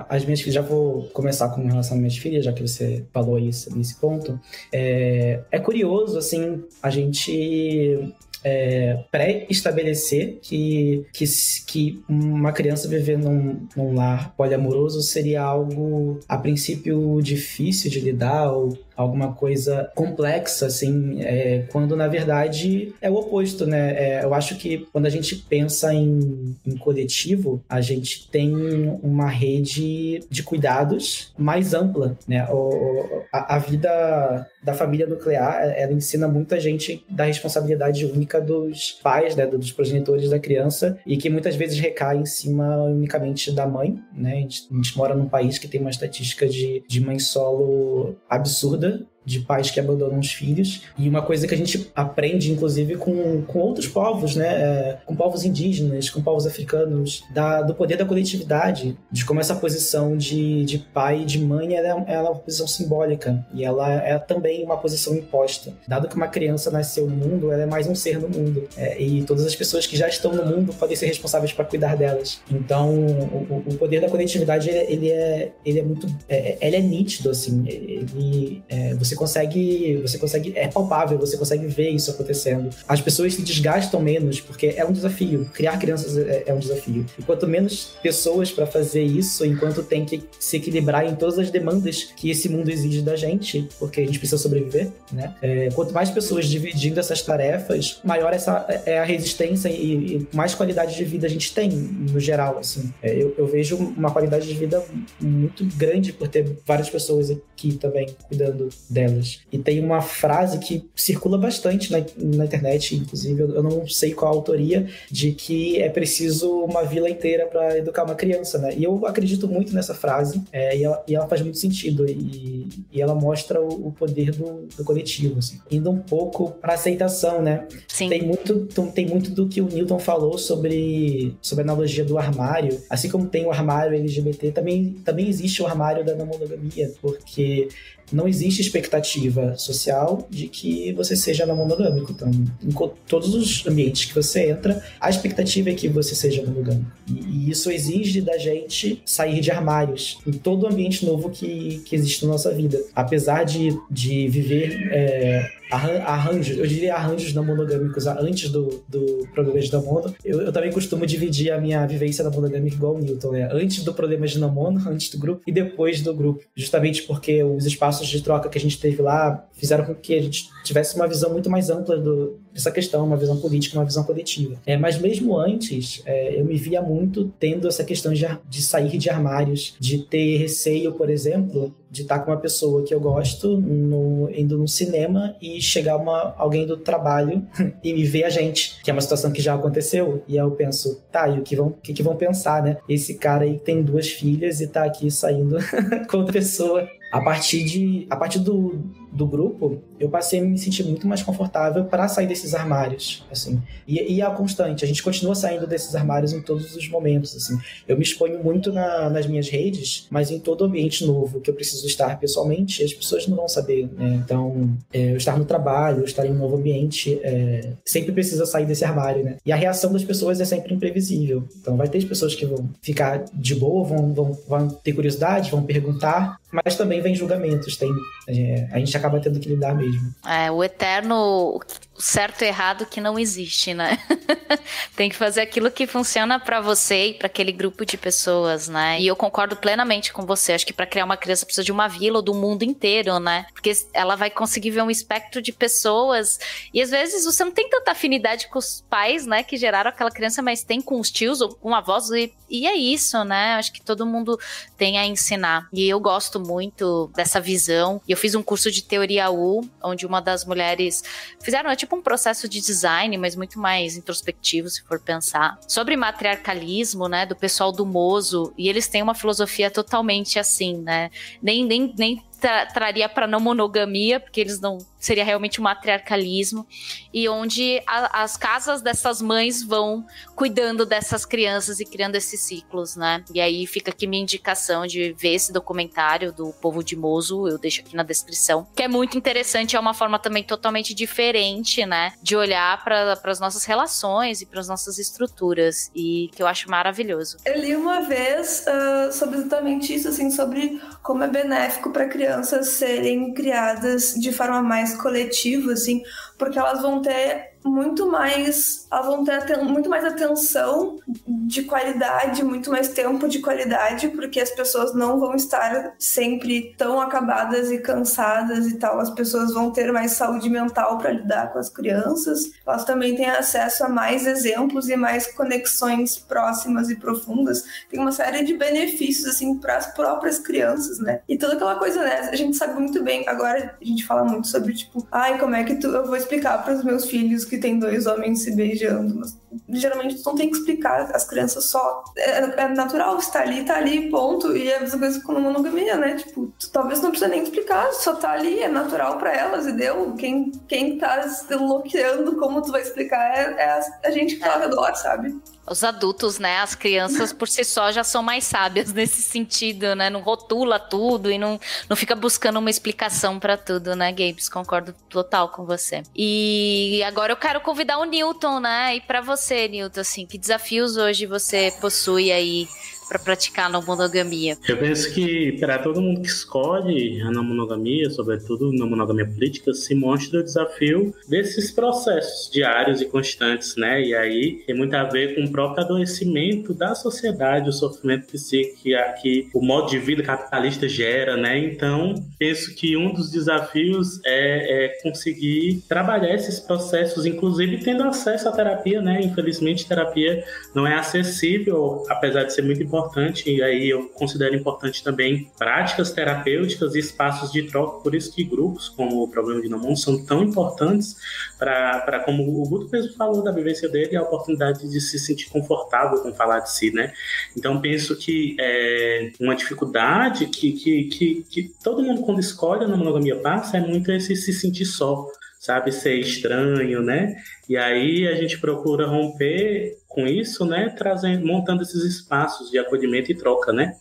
às minhas filhas, já vou começar com relação às minhas filhas, já que você falou isso nesse ponto. É, é curioso, assim, a gente é, pré-estabelecer que, que, que uma criança viver num, num lar poliamoroso seria algo, a princípio, difícil de lidar ou alguma coisa complexa, assim, é, quando na verdade é o oposto, né? É, eu acho que quando a gente pensa em, em coletivo, a gente tem uma rede de cuidados mais ampla, né? O, a, a vida da família nuclear, ela ensina muita gente da responsabilidade única dos pais, né, dos progenitores da criança, e que muitas vezes recai em cima unicamente da mãe, né? A gente, a gente mora num país que tem uma estatística de, de mãe solo absurda, العمل de pais que abandonam os filhos. E uma coisa que a gente aprende, inclusive, com, com outros povos, né? É, com povos indígenas, com povos africanos, da, do poder da coletividade, de como essa posição de, de pai e de mãe ela é, ela é uma posição simbólica e ela é também uma posição imposta. Dado que uma criança nasceu no mundo, ela é mais um ser no mundo. É, e todas as pessoas que já estão no mundo podem ser responsáveis para cuidar delas. Então, o, o, poder da coletividade, ele, ele, é, ele é muito... É, ele é nítido, assim. Ele, é, você consegue, você consegue, é palpável, você consegue ver isso acontecendo. As pessoas se desgastam menos porque é um desafio. Criar crianças é, é um desafio. E quanto menos pessoas para fazer isso, enquanto tem que se equilibrar em todas as demandas que esse mundo exige da gente, porque a gente precisa sobreviver, né? É, quanto mais pessoas dividindo essas tarefas, maior essa é a resistência e, e mais qualidade de vida a gente tem no geral, assim. É, eu, eu vejo uma qualidade de vida muito grande por ter várias pessoas aqui também cuidando dela delas. E tem uma frase que circula bastante na, na internet, inclusive, eu, eu não sei qual a autoria, de que é preciso uma vila inteira para educar uma criança, né? E eu acredito muito nessa frase, é, e, ela, e, ela, faz muito sentido, e, e ela mostra o, o poder do, do, coletivo, assim. Indo um pouco para aceitação, né? Sim. Tem muito, tem muito do que o Newton falou sobre, sobre a analogia do armário, assim como tem o armário LGBT, também, também existe o armário da não monogamia, porque não existe expectativa social de que você seja monogâmico. Então, em todos os ambientes que você entra, a expectativa é que você seja monogâmico. E, e isso exige da gente sair de armários em todo o ambiente novo que, que existe na nossa vida. Apesar de, de viver é, arranjos, eu diria arranjos não monogâmicos antes do, do problema de namono. Eu, eu também costumo dividir a minha vivência na monogâmica igual o Newton, né? Antes do problema de namono, antes do grupo, e depois do grupo. Justamente porque os espaços de troca que a gente teve lá fizeram com que a gente tivesse uma visão muito mais ampla do, dessa questão, uma visão política, uma visão coletiva. É, mas mesmo antes, é, eu me via muito tendo essa questão de, de sair de armários, de ter receio, por exemplo, de estar com uma pessoa que eu gosto no, indo no cinema e chegar uma, alguém do trabalho e me ver a gente, que é uma situação que já aconteceu. E aí eu penso, tá, e o que vão, que, que vão pensar, né? Esse cara aí tem duas filhas e tá aqui saindo com outra pessoa a partir de a partir do, do grupo eu passei a me sentir muito mais confortável para sair desses armários assim. E, e a constante a gente continua saindo desses armários em todos os momentos assim. Eu me exponho muito na, nas minhas redes mas em todo ambiente novo que eu preciso estar pessoalmente as pessoas não vão saber né? então é, eu estar no trabalho eu estar em um novo ambiente é, sempre precisa sair desse armário né? E a reação das pessoas é sempre imprevisível. Então vai ter pessoas que vão ficar de boa vão, vão, vão ter curiosidade vão perguntar mas também vem julgamentos, tem, é, a gente acaba tendo que lidar mesmo. É, o eterno certo e errado que não existe, né? tem que fazer aquilo que funciona para você e para aquele grupo de pessoas, né? E eu concordo plenamente com você. Acho que para criar uma criança precisa de uma vila ou do mundo inteiro, né? Porque ela vai conseguir ver um espectro de pessoas e às vezes você não tem tanta afinidade com os pais, né, que geraram aquela criança, mas tem com os tios ou com avós e, e é isso, né? Acho que todo mundo tem a ensinar. E eu gosto muito dessa visão. E eu fiz um curso de teoria U, onde uma das mulheres fizeram é tipo um processo de design, mas muito mais introspectivo, se for pensar, sobre matriarcalismo, né, do pessoal do Mozo, e eles têm uma filosofia totalmente assim, né? Nem, nem, nem tra traria para não monogamia, porque eles não seria realmente um matriarcalismo, e onde a, as casas dessas mães vão cuidando dessas crianças e criando esses ciclos, né? E aí fica aqui minha indicação de ver esse documentário do Povo de Mozo, eu deixo aqui na descrição, que é muito interessante, é uma forma também totalmente diferente, né, de olhar para as nossas relações e para as nossas estruturas, e que eu acho maravilhoso. Eu li uma vez uh, sobre exatamente isso, assim, sobre como é benéfico para crianças serem criadas de forma mais coletiva, assim, porque elas vão ter muito mais, elas vão ter muito mais atenção de qualidade, muito mais tempo de qualidade, porque as pessoas não vão estar sempre tão acabadas e cansadas e tal. As pessoas vão ter mais saúde mental para lidar com as crianças. Elas também têm acesso a mais exemplos e mais conexões próximas e profundas. Tem uma série de benefícios assim para as próprias crianças, né? E toda aquela coisa, né? A gente sabe muito bem. Agora a gente fala muito sobre tipo, ai, como é que tu eu vou explicar para os meus filhos que tem dois homens se beijando. Mas, geralmente tu não tem que explicar, as crianças só. É, é natural, está ali, tá ali, ponto. E é a mesma coisa com monogamia, né? Tipo, tu, talvez não precisa nem explicar, só tá ali, é natural para elas e deu. Quem, quem tá se bloqueando como tu vai explicar é, é a, a, gente que tá ao redor, sabe? Os adultos, né? As crianças por si só já são mais sábias nesse sentido, né? Não rotula tudo e não, não fica buscando uma explicação para tudo, né, Gabes? Concordo total com você. E agora eu quero convidar o Newton, né? E para você, Newton, assim, que desafios hoje você possui aí para praticar a não monogamia? Eu penso que para todo mundo que escolhe a não monogamia, sobretudo na monogamia política, se mostra o desafio desses processos diários e constantes, né? E aí tem muito a ver com o próprio adoecimento da sociedade, o sofrimento psíquico que, o modo de vida capitalista gera, né? Então, penso que um dos desafios é, é conseguir trabalhar esses processos, inclusive tendo acesso à terapia, né? Infelizmente, terapia não é acessível, apesar de ser muito importante importante, e aí eu considero importante também práticas terapêuticas e espaços de troca, por isso que grupos como o Problema de Namon são tão importantes para, como o Guto mesmo falou da vivência dele, a oportunidade de se sentir confortável com falar de si, né? Então penso que é uma dificuldade que, que, que, que todo mundo quando escolhe a monogamia passa é muito esse se sentir só, sabe, ser estranho, né? E aí a gente procura romper com isso, né, trazendo, montando esses espaços de acolhimento e troca, né?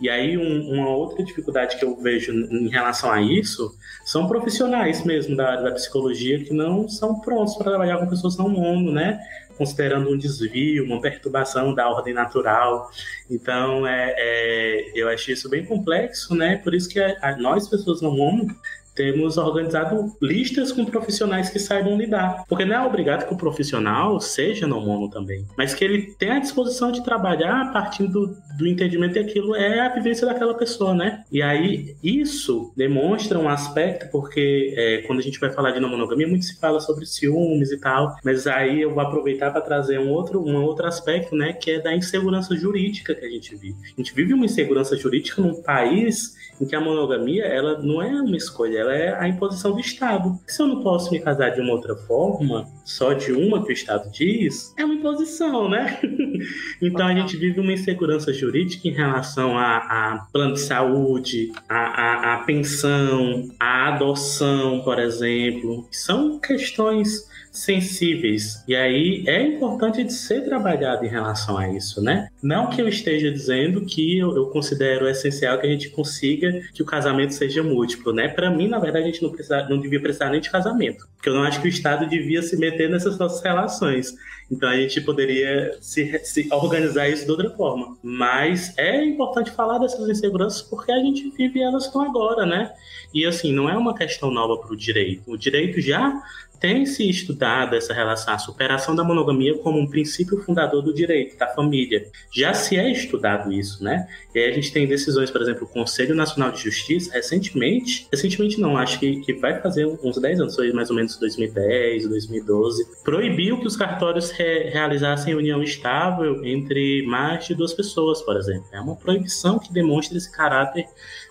E aí um, uma outra dificuldade que eu vejo em relação a isso são profissionais mesmo da área da psicologia que não são prontos para trabalhar com pessoas não mono, né? Considerando um desvio, uma perturbação da ordem natural. Então, é, é eu achei isso bem complexo, né? Por isso que a, a, nós, pessoas não mono, temos organizado listas com profissionais que saibam lidar. Porque não é obrigado que o profissional seja não mono também, mas que ele tenha a disposição de trabalhar a partir do, do entendimento que aquilo é a vivência daquela pessoa, né? E aí isso demonstra um aspecto, porque é, quando a gente vai falar de não monogamia, muito se fala sobre ciúmes e tal, mas aí eu vou aproveitar para trazer um outro, um outro aspecto, né, que é da insegurança jurídica que a gente vive. A gente vive uma insegurança jurídica num país em que a monogamia ela não é uma escolha, é a imposição do Estado. Se eu não posso me casar de uma outra forma, só de uma que o Estado diz, é uma imposição, né? então a gente vive uma insegurança jurídica em relação a, a plano de saúde, a, a, a pensão, a adoção, por exemplo. São questões sensíveis. E aí é importante de ser trabalhado em relação a isso, né? Não que eu esteja dizendo que eu, eu considero essencial que a gente consiga que o casamento seja múltiplo, né? Para mim, na verdade, a gente não, precisa, não devia precisar nem de casamento, porque eu não acho que o Estado devia se meter nessas nossas relações. Então a gente poderia se, se, organizar isso de outra forma. Mas é importante falar dessas inseguranças porque a gente vive elas com agora, né? E assim, não é uma questão nova para o direito. O direito já tem se estudado essa relação, a superação da monogamia como um princípio fundador do direito, da família. Já se é estudado isso, né? E aí a gente tem decisões, por exemplo, o Conselho Nacional de Justiça, recentemente, recentemente não, acho que, que vai fazer uns 10 anos, foi mais ou menos 2010, 2012, proibiu que os cartórios re realizassem união estável entre mais de duas pessoas, por exemplo. É uma proibição que demonstra esse caráter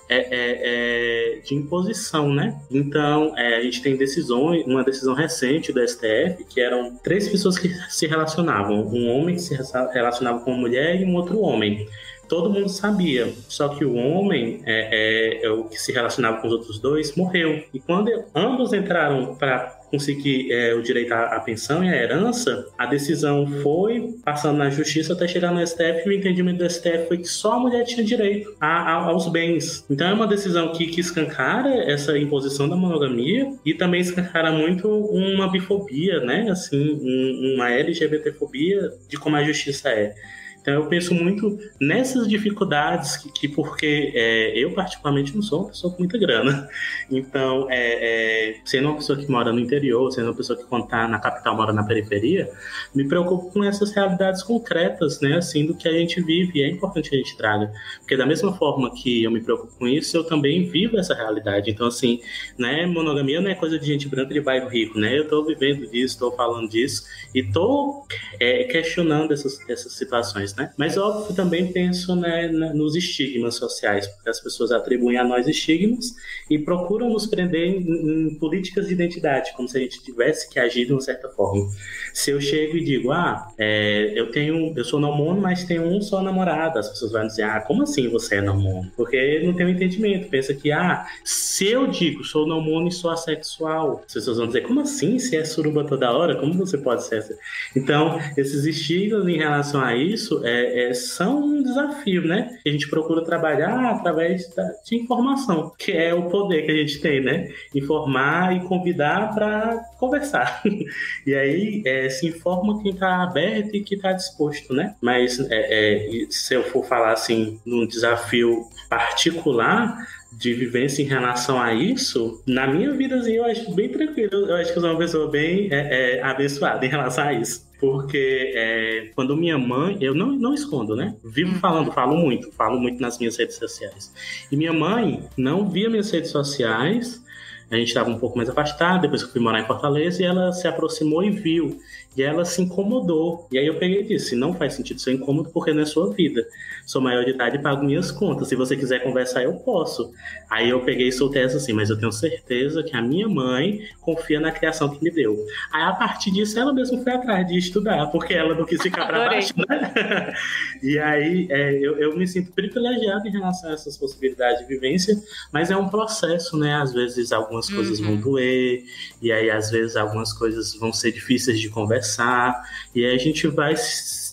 é, é, é, de imposição, né? Então, é, a gente tem decisões, uma decisão recente do STF, que eram três pessoas que se relacionavam, um homem que se relacionava com uma mulher e um outro homem. Todo mundo sabia, só que o homem, é, é, é o que se relacionava com os outros dois, morreu. E quando ambos entraram para conseguir é, o direito à, pensão e à herança, a decisão foi passando na justiça até chegar no STF e o entendimento do STF foi que só a mulher tinha direito a, a, aos bens. Então é uma decisão que, que escancara essa imposição da monogamia e também escancara muito uma bifobia, né? Assim, um, uma LGBTfobia de como a justiça é. Então eu penso muito nessas dificuldades que, que porque é, eu particularmente não sou uma pessoa com muita grana. Então, é, é, sendo uma pessoa que mora no interior, sendo uma pessoa que quando tá na capital mora na periferia, me preocupo com essas realidades concretas, né, assim, do que a gente vive. E é importante que a gente traga, porque da mesma forma que eu me preocupo com isso, eu também vivo essa realidade. Então, assim, né, monogamia não é coisa de gente branca de bairro rico, né? Eu estou vivendo disso, estou falando disso e estou é, questionando essas, essas situações né? Mas óbvio também penso né, nos estigmas sociais, porque as pessoas atribuem a nós estigmas e procuram nos prender em, em políticas de identidade, como se a gente tivesse que agir de uma certa forma. Se eu chego e digo, ah, é, eu tenho, eu sou não mono, mas tenho um só namorado, as pessoas vão dizer, ah, como assim você é não mono? Porque não tem um entendimento, pensa que, ah, se eu digo sou não mono e sou assexual, as pessoas vão dizer, como assim? Se é suruba toda hora, como você pode ser? Então, esses estigmas em relação a isso é, é, são um desafio, né? A gente procura trabalhar através da, de informação, que é o poder que a gente tem, né? Informar e convidar para conversar. e aí é, se informa quem está aberto e que está disposto, né? Mas é, é, se eu for falar assim num desafio particular, de vivência em relação a isso, na minha vida, assim, eu acho bem tranquilo. Eu acho que eu sou uma pessoa bem é, é, abençoada em relação a isso. Porque é, quando minha mãe, eu não, não escondo, né? Vivo uhum. falando, falo muito, falo muito nas minhas redes sociais. E minha mãe não via minhas redes sociais, a gente estava um pouco mais afastado, depois que eu fui morar em Fortaleza, e ela se aproximou e viu. E ela se incomodou. E aí eu peguei e disse: não faz sentido ser incômodo porque não é sua vida. Sou maior de idade e pago minhas contas. Se você quiser conversar, eu posso. Aí eu peguei e soltei essa assim, mas eu tenho certeza que a minha mãe confia na criação que me deu. Aí a partir disso ela mesma foi atrás de estudar, porque ela não quis ficar para baixo, né? e aí é, eu, eu me sinto privilegiado em relação a essas possibilidades de vivência, mas é um processo, né? Às vezes algumas coisas uhum. vão doer, e aí às vezes algumas coisas vão ser difíceis de conversar conversar, e aí a gente vai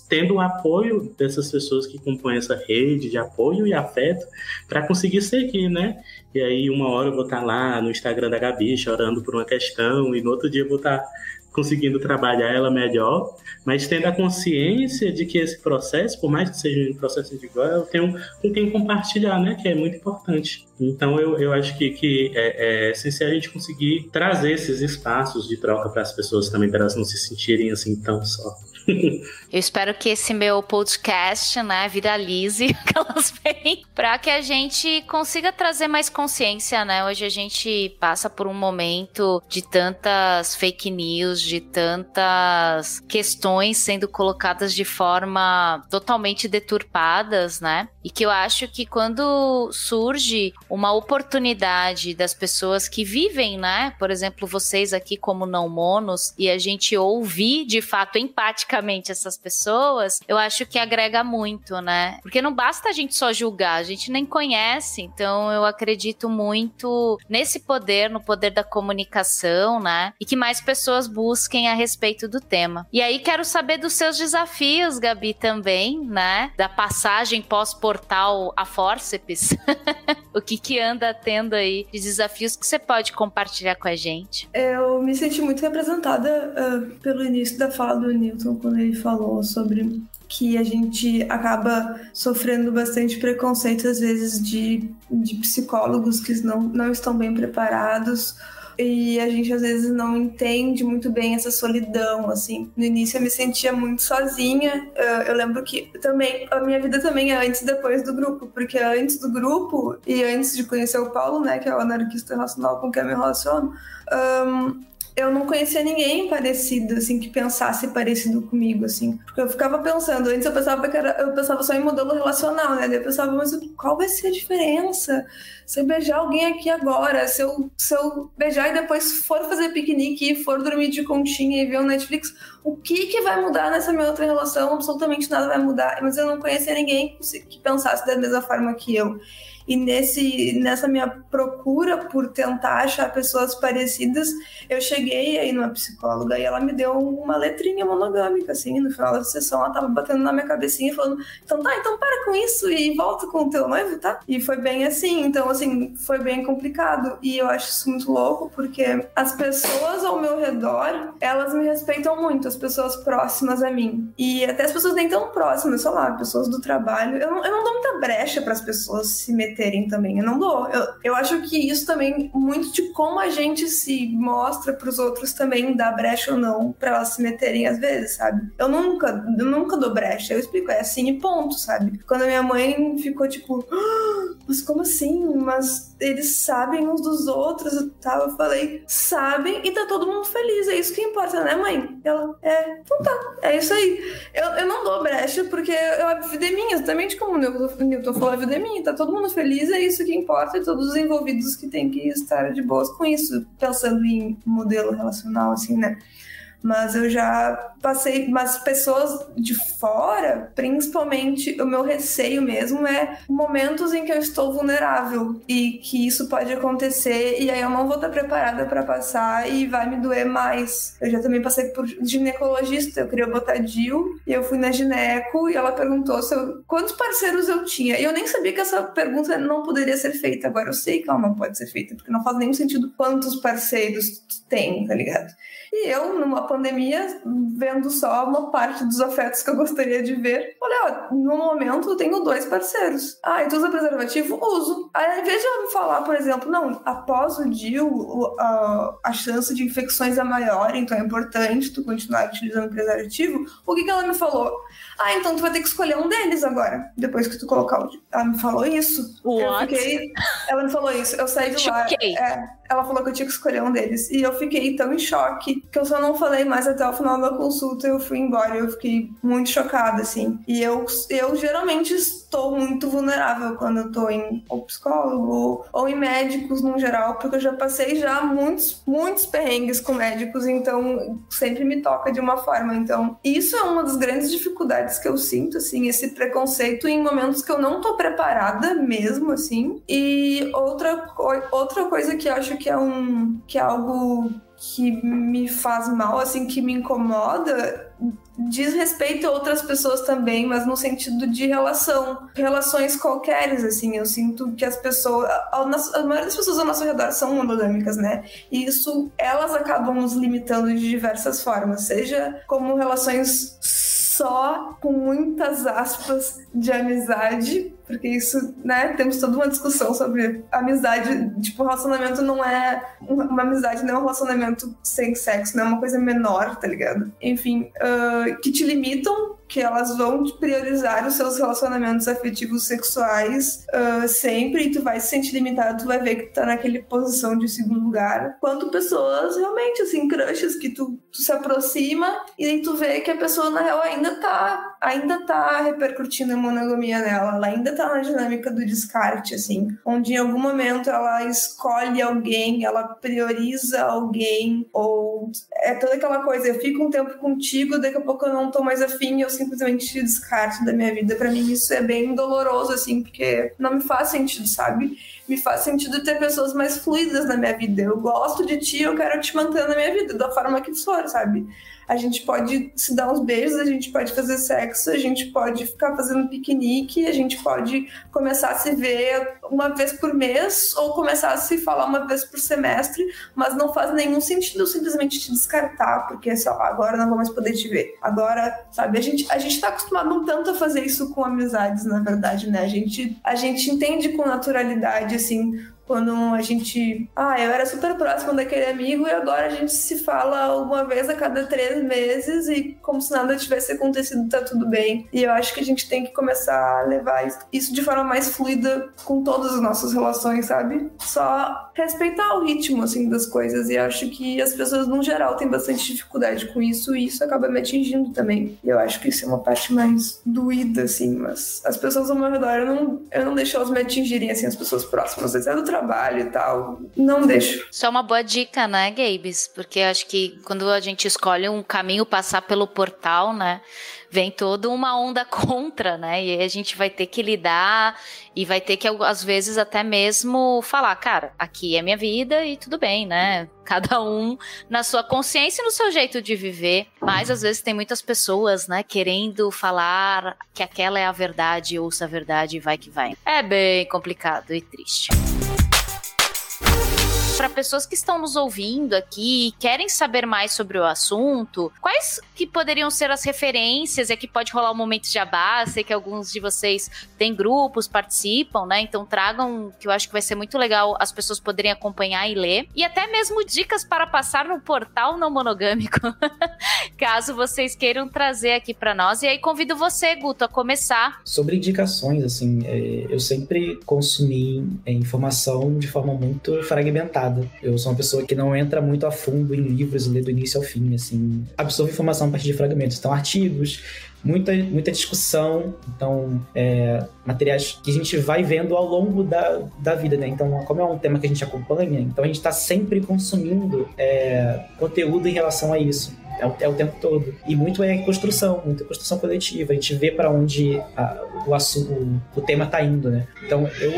tendo o apoio dessas pessoas que compõem essa rede de apoio e afeto para conseguir seguir, né? E aí uma hora eu vou estar lá no Instagram da Gabi chorando por uma questão, e no outro dia eu vou estar conseguindo trabalhar ela melhor, mas tendo a consciência de que esse processo, por mais que seja um processo individual, eu tenho com quem compartilhar, né? Que é muito importante. Então eu, eu acho que, que é, é essencial a gente conseguir trazer esses espaços de troca para as pessoas também, para elas não se sentirem assim tão só. Eu espero que esse meu podcast, né, viralize que elas vêm, para que a gente consiga trazer mais consciência, né? Hoje a gente passa por um momento de tantas fake news, de tantas questões sendo colocadas de forma totalmente deturpadas, né? E que eu acho que quando surge uma oportunidade das pessoas que vivem, né? Por exemplo, vocês aqui como não monos, e a gente ouvir de fato empaticamente essas pessoas, eu acho que agrega muito, né? Porque não basta a gente só julgar, a gente nem conhece. Então eu acredito muito nesse poder, no poder da comunicação, né? E que mais pessoas busquem a respeito do tema. E aí quero saber dos seus desafios, Gabi, também, né? Da passagem pós-portal portal a Forceps, o que que anda tendo aí de desafios que você pode compartilhar com a gente? Eu me senti muito representada uh, pelo início da fala do Newton, quando ele falou sobre que a gente acaba sofrendo bastante preconceito, às vezes, de, de psicólogos que não, não estão bem preparados e a gente às vezes não entende muito bem essa solidão, assim. No início eu me sentia muito sozinha. Eu lembro que também a minha vida também é antes e depois do grupo, porque antes do grupo e antes de conhecer o Paulo, né, que é o anarquista relacional com quem eu me relaciono, um, eu não conhecia ninguém parecido, assim, que pensasse parecido comigo, assim. Porque eu ficava pensando, antes eu pensava que era, eu pensava só em modelo relacional, né? Daí eu pensava, mas qual vai ser a diferença se eu beijar alguém aqui agora? Se eu, se eu beijar e depois for fazer piquenique for dormir de conchinha e ver o um Netflix, o que que vai mudar nessa minha outra relação? Absolutamente nada vai mudar. Mas eu não conhecia ninguém que pensasse da mesma forma que eu. E nesse, nessa minha procura por tentar achar pessoas parecidas, eu cheguei aí numa psicóloga e ela me deu uma letrinha monogâmica, assim, no final da sessão ela tava batendo na minha cabecinha falando, então tá, então para com isso e volta com o teu noivo, tá? E foi bem assim, então assim, foi bem complicado. E eu acho isso muito louco, porque as pessoas ao meu redor, elas me respeitam muito, as pessoas próximas a mim. E até as pessoas nem tão próximas, sei lá, pessoas do trabalho. Eu eu não dou muita brecha para as pessoas se meterem meterem também. Eu não dou. Eu, eu acho que isso também, muito de como a gente se mostra para os outros também dá brecha ou não para elas se meterem às vezes, sabe? Eu nunca, eu nunca dou brecha. Eu explico, é assim e ponto, sabe? Quando a minha mãe ficou tipo, ah, mas como assim? Mas eles sabem uns dos outros e tal. Eu falei, sabem e tá todo mundo feliz. É isso que importa, né, mãe? Ela, é, então tá, é isso aí. Eu, eu não dou brecha porque eu, a vida é minha, exatamente como o Newton falou, a vida é minha, tá todo mundo feliz feliz, é isso que importa, e todos os envolvidos que têm que estar de boas com isso, pensando em modelo relacional, assim, né? Mas eu já passei, mas pessoas de fora, principalmente o meu receio mesmo é momentos em que eu estou vulnerável e que isso pode acontecer e aí eu não vou estar preparada para passar e vai me doer mais. Eu já também passei por ginecologista, eu queria botar DIU e eu fui na gineco e ela perguntou se eu, quantos parceiros eu tinha. E eu nem sabia que essa pergunta não poderia ser feita. Agora eu sei que ela não pode ser feita, porque não faz nenhum sentido quantos parceiros tem, tá ligado? E eu, numa pandemia, vendo só uma parte dos afetos que eu gostaria de ver, falei, ó, no momento eu tenho dois parceiros. Ah, e tu usa preservativo? Uso. Aí, ao invés de ela me falar, por exemplo, não, após o DIU, a, a chance de infecções é maior, então é importante tu continuar utilizando preservativo, o que, que ela me falou? Ah, então tu vai ter que escolher um deles agora, depois que tu colocar o. Ela me falou isso. What? Eu fiquei. Ela me falou isso. Eu saí de lá. É, ela falou que eu tinha que escolher um deles. E eu fiquei tão em choque que eu só não falei mais até o final da consulta. Eu fui embora. Eu fiquei muito chocada, assim. E eu, eu geralmente estou muito vulnerável quando eu tô em ou psicólogo ou em médicos no geral, porque eu já passei já muitos, muitos perrengues com médicos, então sempre me toca de uma forma. Então, isso é uma das grandes dificuldades que eu sinto, assim, esse preconceito em momentos que eu não tô preparada mesmo, assim. E outra, outra coisa que eu acho que é um que é algo que me faz mal, assim, que me incomoda, diz respeito a outras pessoas também, mas no sentido de relação, relações qualqueres, assim, eu sinto que as pessoas, a, a maioria das pessoas ao nosso redor são monogâmicas, né? E isso, elas acabam nos limitando de diversas formas, seja como relações só com muitas aspas de amizade, porque isso, né, temos toda uma discussão sobre amizade, tipo, relacionamento não é uma amizade, não é um relacionamento sem sexo, não é uma coisa menor, tá ligado? Enfim, uh, que te limitam, que elas vão priorizar os seus relacionamentos afetivos sexuais uh, sempre, e tu vai se sentir limitado, tu vai ver que tu tá naquele posição de segundo lugar, quanto pessoas realmente, assim, crushes, que tu, tu se aproxima e aí tu vê que a pessoa, na real, ainda tá, ainda tá repercutindo a monogamia nela, ela ainda tá na dinâmica do descarte, assim, onde em algum momento ela escolhe alguém, ela prioriza alguém, ou é toda aquela coisa, eu fico um tempo contigo, daqui a pouco eu não tô mais afim eu simplesmente te descarte da minha vida. Para mim isso é bem doloroso, assim, porque não me faz sentido, sabe? Me faz sentido ter pessoas mais fluidas na minha vida. Eu gosto de ti, eu quero te manter na minha vida, da forma que for, sabe? A gente pode se dar uns beijos, a gente pode fazer sexo, a gente pode ficar fazendo piquenique, a gente pode começar a se ver uma vez por mês ou começar a se falar uma vez por semestre, mas não faz nenhum sentido simplesmente te descartar, porque só agora não vou mais poder te ver. Agora, sabe, a gente a gente tá acostumado um tanto a fazer isso com amizades, na verdade, né? A gente a gente entende com naturalidade assim quando a gente. Ah, eu era super próximo daquele amigo e agora a gente se fala uma vez a cada três meses e como se nada tivesse acontecido, tá tudo bem. E eu acho que a gente tem que começar a levar isso de forma mais fluida com todas as nossas relações, sabe? Só respeitar o ritmo, assim, das coisas. E acho que as pessoas, no geral, têm bastante dificuldade com isso e isso acaba me atingindo também. E eu acho que isso é uma parte mais doída, assim, mas as pessoas ao meu redor, eu não, eu não deixo elas me atingirem, assim, as pessoas próximas. Às vezes é do trabalho e tal. Não deixo. É uma boa dica, né, Gabes? Porque acho que quando a gente escolhe um caminho passar pelo portal, né? vem toda uma onda contra, né? E aí a gente vai ter que lidar e vai ter que, às vezes, até mesmo falar, cara, aqui é minha vida e tudo bem, né? Cada um na sua consciência e no seu jeito de viver. Mas às vezes tem muitas pessoas, né, querendo falar que aquela é a verdade, ouça a verdade e vai que vai. É bem complicado e triste para pessoas que estão nos ouvindo aqui e querem saber mais sobre o assunto, quais que poderiam ser as referências? É que pode rolar um momento de abá, sei que alguns de vocês têm grupos, participam, né? Então tragam, que eu acho que vai ser muito legal as pessoas poderem acompanhar e ler. E até mesmo dicas para passar no portal não monogâmico, caso vocês queiram trazer aqui para nós. E aí convido você, Guto, a começar. Sobre indicações, assim, é, eu sempre consumi é, informação de forma muito fragmentada eu sou uma pessoa que não entra muito a fundo em livros e lê do início ao fim, assim. Absorvo informação a partir de fragmentos. Então, artigos, muita, muita discussão, então é, materiais que a gente vai vendo ao longo da, da vida, né? Então, como é um tema que a gente acompanha, então a gente está sempre consumindo é, conteúdo em relação a isso. É o, é o, tempo todo. E muito é construção, muita construção coletiva. A gente vê para onde a, o, assunto, o tema está indo, né? Então, eu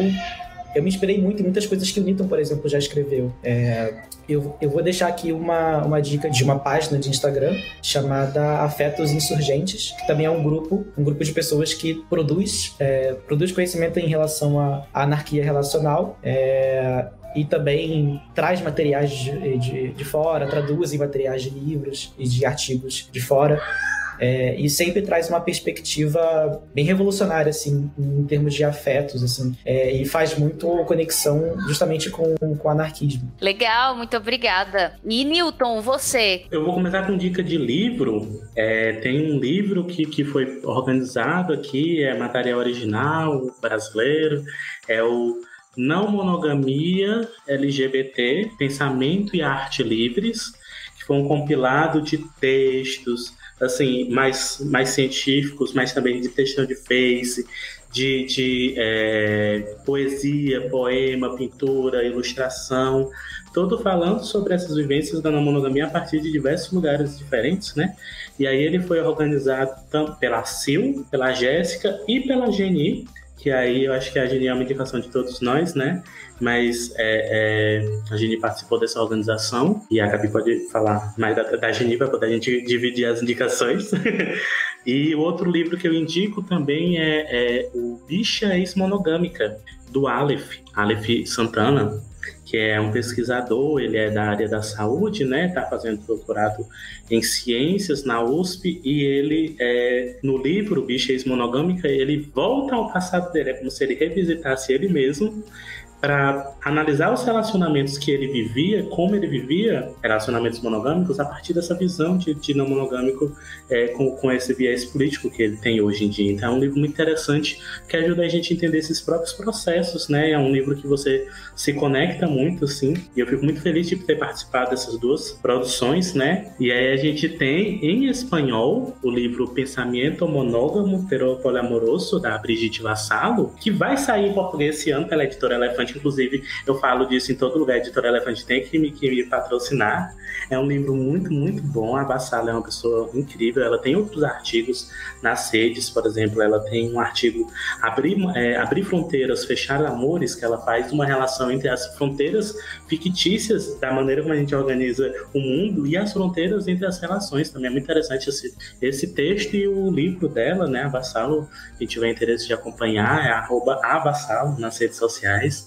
eu me inspirei muito em muitas coisas que o Newton, por exemplo, já escreveu. É, eu, eu vou deixar aqui uma, uma dica de uma página de Instagram chamada Afetos Insurgentes, que também é um grupo, um grupo de pessoas que produz, é, produz conhecimento em relação à anarquia relacional. É, e também traz materiais de, de, de fora, traduzem materiais de livros e de artigos de fora. É, e sempre traz uma perspectiva bem revolucionária, assim, em termos de afetos, assim, é, e faz muito conexão justamente com, com o anarquismo. Legal, muito obrigada. E Newton, você? Eu vou começar com dica de livro. É, tem um livro que, que foi organizado aqui, é material original brasileiro, é o Não Monogamia LGBT, Pensamento e Arte Livres, que foi um compilado de textos, assim, mais, mais científicos, mas também de textão de face, de, de é, poesia, poema, pintura, ilustração, todo falando sobre essas vivências da monogamia a partir de diversos lugares diferentes, né? E aí ele foi organizado tanto pela Sil, pela Jéssica e pela Geni, que aí eu acho que a Geni é uma indicação de todos nós, né? Mas é, é, a Geni participou dessa organização e a Gabi pode falar mais da, da Geni para poder a gente dividir as indicações. e outro livro que eu indico também é, é o Bicha Ex-Monogâmica, do Aleph, Aleph Santana que é um pesquisador, ele é da área da saúde, né? Está fazendo doutorado em ciências na USP e ele, é, no livro Bichês Monogâmica, ele volta ao passado dele, é como se ele revisitasse ele mesmo para analisar os relacionamentos que ele vivia, como ele vivia relacionamentos monogâmicos, a partir dessa visão de, de não monogâmico é, com, com esse viés político que ele tem hoje em dia. Então é um livro muito interessante que ajuda a gente a entender esses próprios processos, né? É um livro que você se conecta muito, assim, e eu fico muito feliz de ter participado dessas duas produções, né? E aí a gente tem em espanhol o livro Pensamento Monógamo Pero Poliamoroso, da Brigitte Vassalo, que vai sair em português esse ano pela editora Elefante inclusive eu falo disso em todo lugar. A editora Elefante tem que me, que me patrocinar. É um livro muito, muito bom. A Bassala é uma pessoa incrível. Ela tem outros artigos nas redes, por exemplo, ela tem um artigo Abrir, é, Abrir Fronteiras, Fechar Amores, que ela faz uma relação entre as fronteiras fictícias da maneira como a gente organiza o mundo e as fronteiras entre as relações. Também é muito interessante esse, esse texto e o livro dela, né, a Bassalo, quem tiver interesse de acompanhar, é arroba nas redes sociais.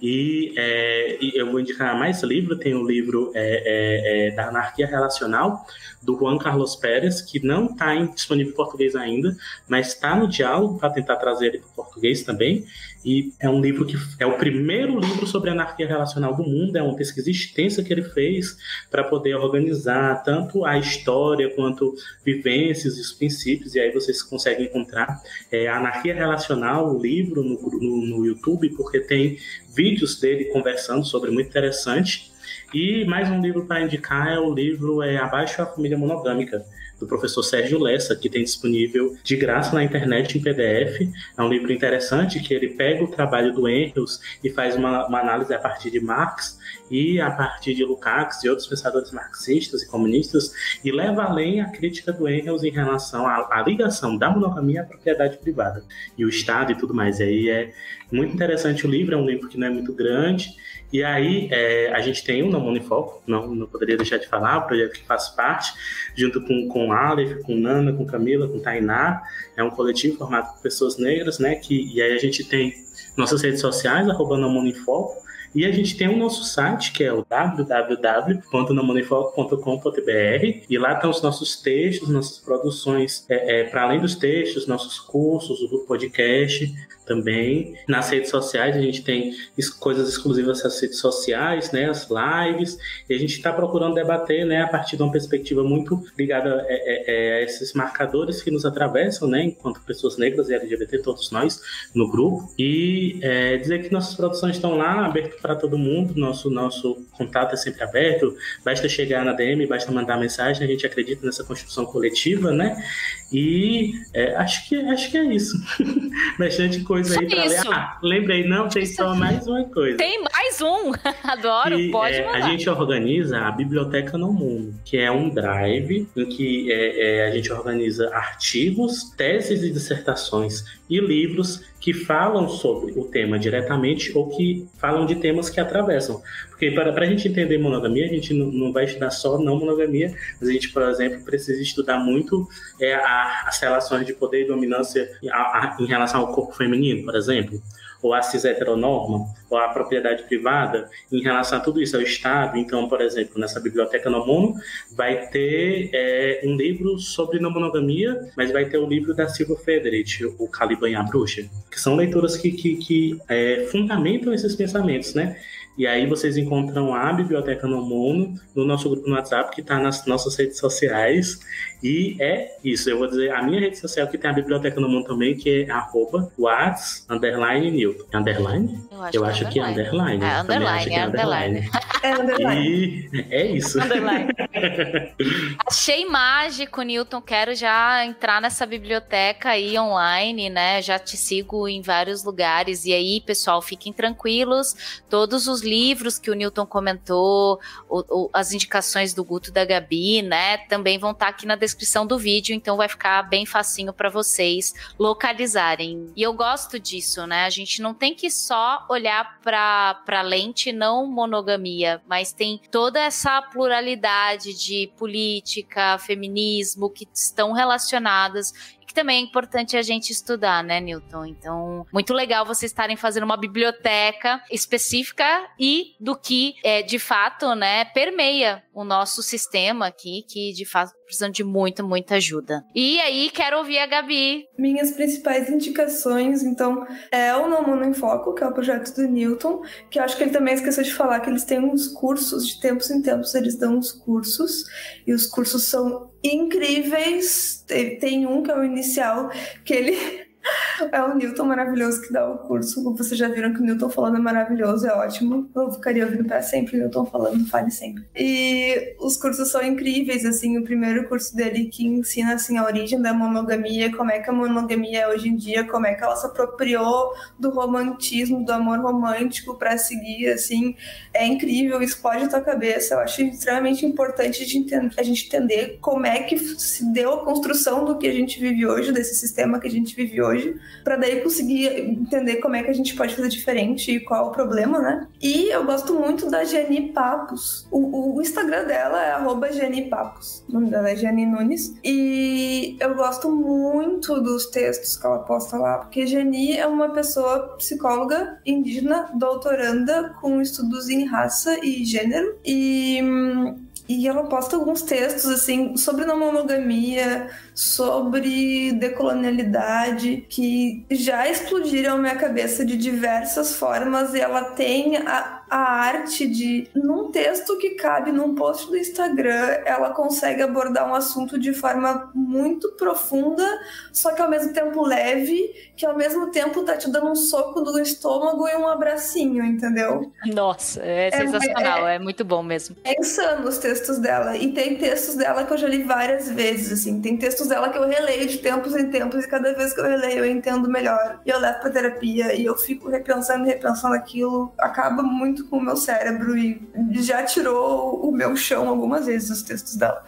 E, é, e, eu vou indicar mais livro, tem o um livro é, é, é, da Anarquia Relacional, do Juan Carlos Pérez, que não está disponível em português ainda, mas está no diálogo para tentar trazer ele para português também. E é um livro que é o primeiro livro sobre anarquia relacional do mundo, é uma pesquisa extensa que ele fez para poder organizar tanto a história quanto vivências e os princípios, e aí vocês conseguem encontrar é, Anarquia Relacional, o livro, no, no, no YouTube, porque tem vídeos dele conversando sobre muito interessante. E mais um livro para indicar é o livro é, Abaixo a Família Monogâmica, do professor Sérgio Lessa, que tem disponível de graça na internet em PDF. É um livro interessante que ele pega o trabalho do Engels e faz uma, uma análise a partir de Marx e a partir de Lukács e outros pensadores marxistas e comunistas e leva além a crítica do Engels em relação à, à ligação da monogamia à propriedade privada e o Estado e tudo mais. E aí é muito interessante o livro, é um livro que não é muito grande e aí é, a gente tem o Não Unifoco, não, não poderia deixar de falar, o projeto que faz parte, junto com, com Aleph, com Nana, com Camila, com Tainá, é um coletivo formado por pessoas negras, né? Que, e aí a gente tem nossas redes sociais, arroba Não Unifoco, e a gente tem o nosso site, que é o www.namoneyfoco.com.br, e lá estão os nossos textos, nossas produções, é, é, para além dos textos, nossos cursos, o podcast também. Nas redes sociais, a gente tem coisas exclusivas nas redes sociais, né, as lives, e a gente está procurando debater né, a partir de uma perspectiva muito ligada é, é, é, a esses marcadores que nos atravessam, né, enquanto pessoas negras e LGBT, todos nós, no grupo, e é, dizer que nossas produções estão lá, abertas para todo mundo, nosso, nosso contato é sempre aberto, basta chegar na DM, basta mandar mensagem, a gente acredita nessa construção coletiva, né? E é, acho, que, acho que é isso. Bastante coisa aí para ler. Ah, lembrei, não, tem só mais uma coisa. Tem mais um! Adoro, que, pode é. A gente organiza a Biblioteca no Mundo, que é um drive em que é, é, a gente organiza artigos, teses e dissertações e livros que falam sobre o tema diretamente ou que falam de temas que atravessam. Porque para, para a gente entender monogamia, a gente não, não, vai estudar só não monogamia, mas a gente, por exemplo, precisa estudar muito é, a, as relações de poder e dominância a, em relação ao corpo feminino, por exemplo ou a cis heteronorma, ou a propriedade privada, em relação a tudo isso, ao Estado. Então, por exemplo, nessa biblioteca Nomono, vai ter é, um livro sobre não monogamia, mas vai ter o livro da Silva Federich, o Caliban e a Bruxa, que são leituras que, que, que é, fundamentam esses pensamentos, né? E aí vocês encontram a Biblioteca no Mono no nosso grupo no WhatsApp, que está nas nossas redes sociais. E é isso. Eu vou dizer a minha rede social que tem a Biblioteca no Mono também, que é arroba Whats, underline Newton. É underline? Eu acho, eu que, é que é underline. É underline, é, underline. É underline. E é isso. Underline. Achei mágico, Newton. Quero já entrar nessa biblioteca aí online, né? Já te sigo em vários lugares. E aí, pessoal, fiquem tranquilos. Todos os livros que o Newton comentou, o, o, as indicações do Guto da Gabi, né? Também vão estar aqui na descrição do vídeo. Então vai ficar bem facinho para vocês localizarem. E eu gosto disso, né? A gente não tem que só olhar para lente não monogamia, mas tem toda essa pluralidade de política, feminismo que estão relacionadas também é importante a gente estudar, né, Newton? Então, muito legal vocês estarem fazendo uma biblioteca específica e do que, é, de fato, né, permeia o nosso sistema aqui, que de fato precisando de muita, muita ajuda. E aí, quero ouvir a Gabi. Minhas principais indicações, então, é o No Mundo em Foco, que é o projeto do Newton, que eu acho que ele também esqueceu de falar que eles têm uns cursos, de tempos em tempos eles dão uns cursos, e os cursos são incríveis. Tem um que é o inicial, que ele é o Newton maravilhoso que dá o curso. Vocês já viram que o Newton falando é maravilhoso, é ótimo. Eu ficaria ouvindo para sempre o Newton falando, fale sempre. E os cursos são incríveis, assim, o primeiro curso dele que ensina, assim, a origem da monogamia, como é que a monogamia é hoje em dia, como é que ela se apropriou do romantismo, do amor romântico para seguir, assim, é incrível, explode a tua cabeça. Eu acho extremamente importante a gente entender como é que se deu a construção do que a gente vive hoje, desse sistema que a gente vive hoje, hoje, para daí conseguir entender como é que a gente pode fazer diferente e qual é o problema, né? E eu gosto muito da Jenny Papos. O, o Instagram dela é arroba Jenny Papos. O nome dela é Jenny Nunes. E eu gosto muito dos textos que ela posta lá, porque Jenny é uma pessoa psicóloga indígena, doutoranda, com estudos em raça e gênero. E e ela posta alguns textos assim sobre não monogamia, sobre decolonialidade, que já explodiram minha cabeça de diversas formas e ela tem a, a arte de, num texto que cabe num post do Instagram, ela consegue abordar um assunto de forma muito profunda, só que ao mesmo tempo leve, que ao mesmo tempo tá te dando um soco no estômago e um abracinho, entendeu? Nossa, é, é sensacional, é, é, muito bom mesmo. É insano os textos dela. E tem textos dela que eu já li várias vezes, assim. Tem textos dela que eu releio de tempos em tempos e cada vez que eu releio eu entendo melhor. E eu levo pra terapia e eu fico repensando e repensando aquilo. Acaba muito muito com o meu cérebro e já tirou o meu chão algumas vezes os textos dela.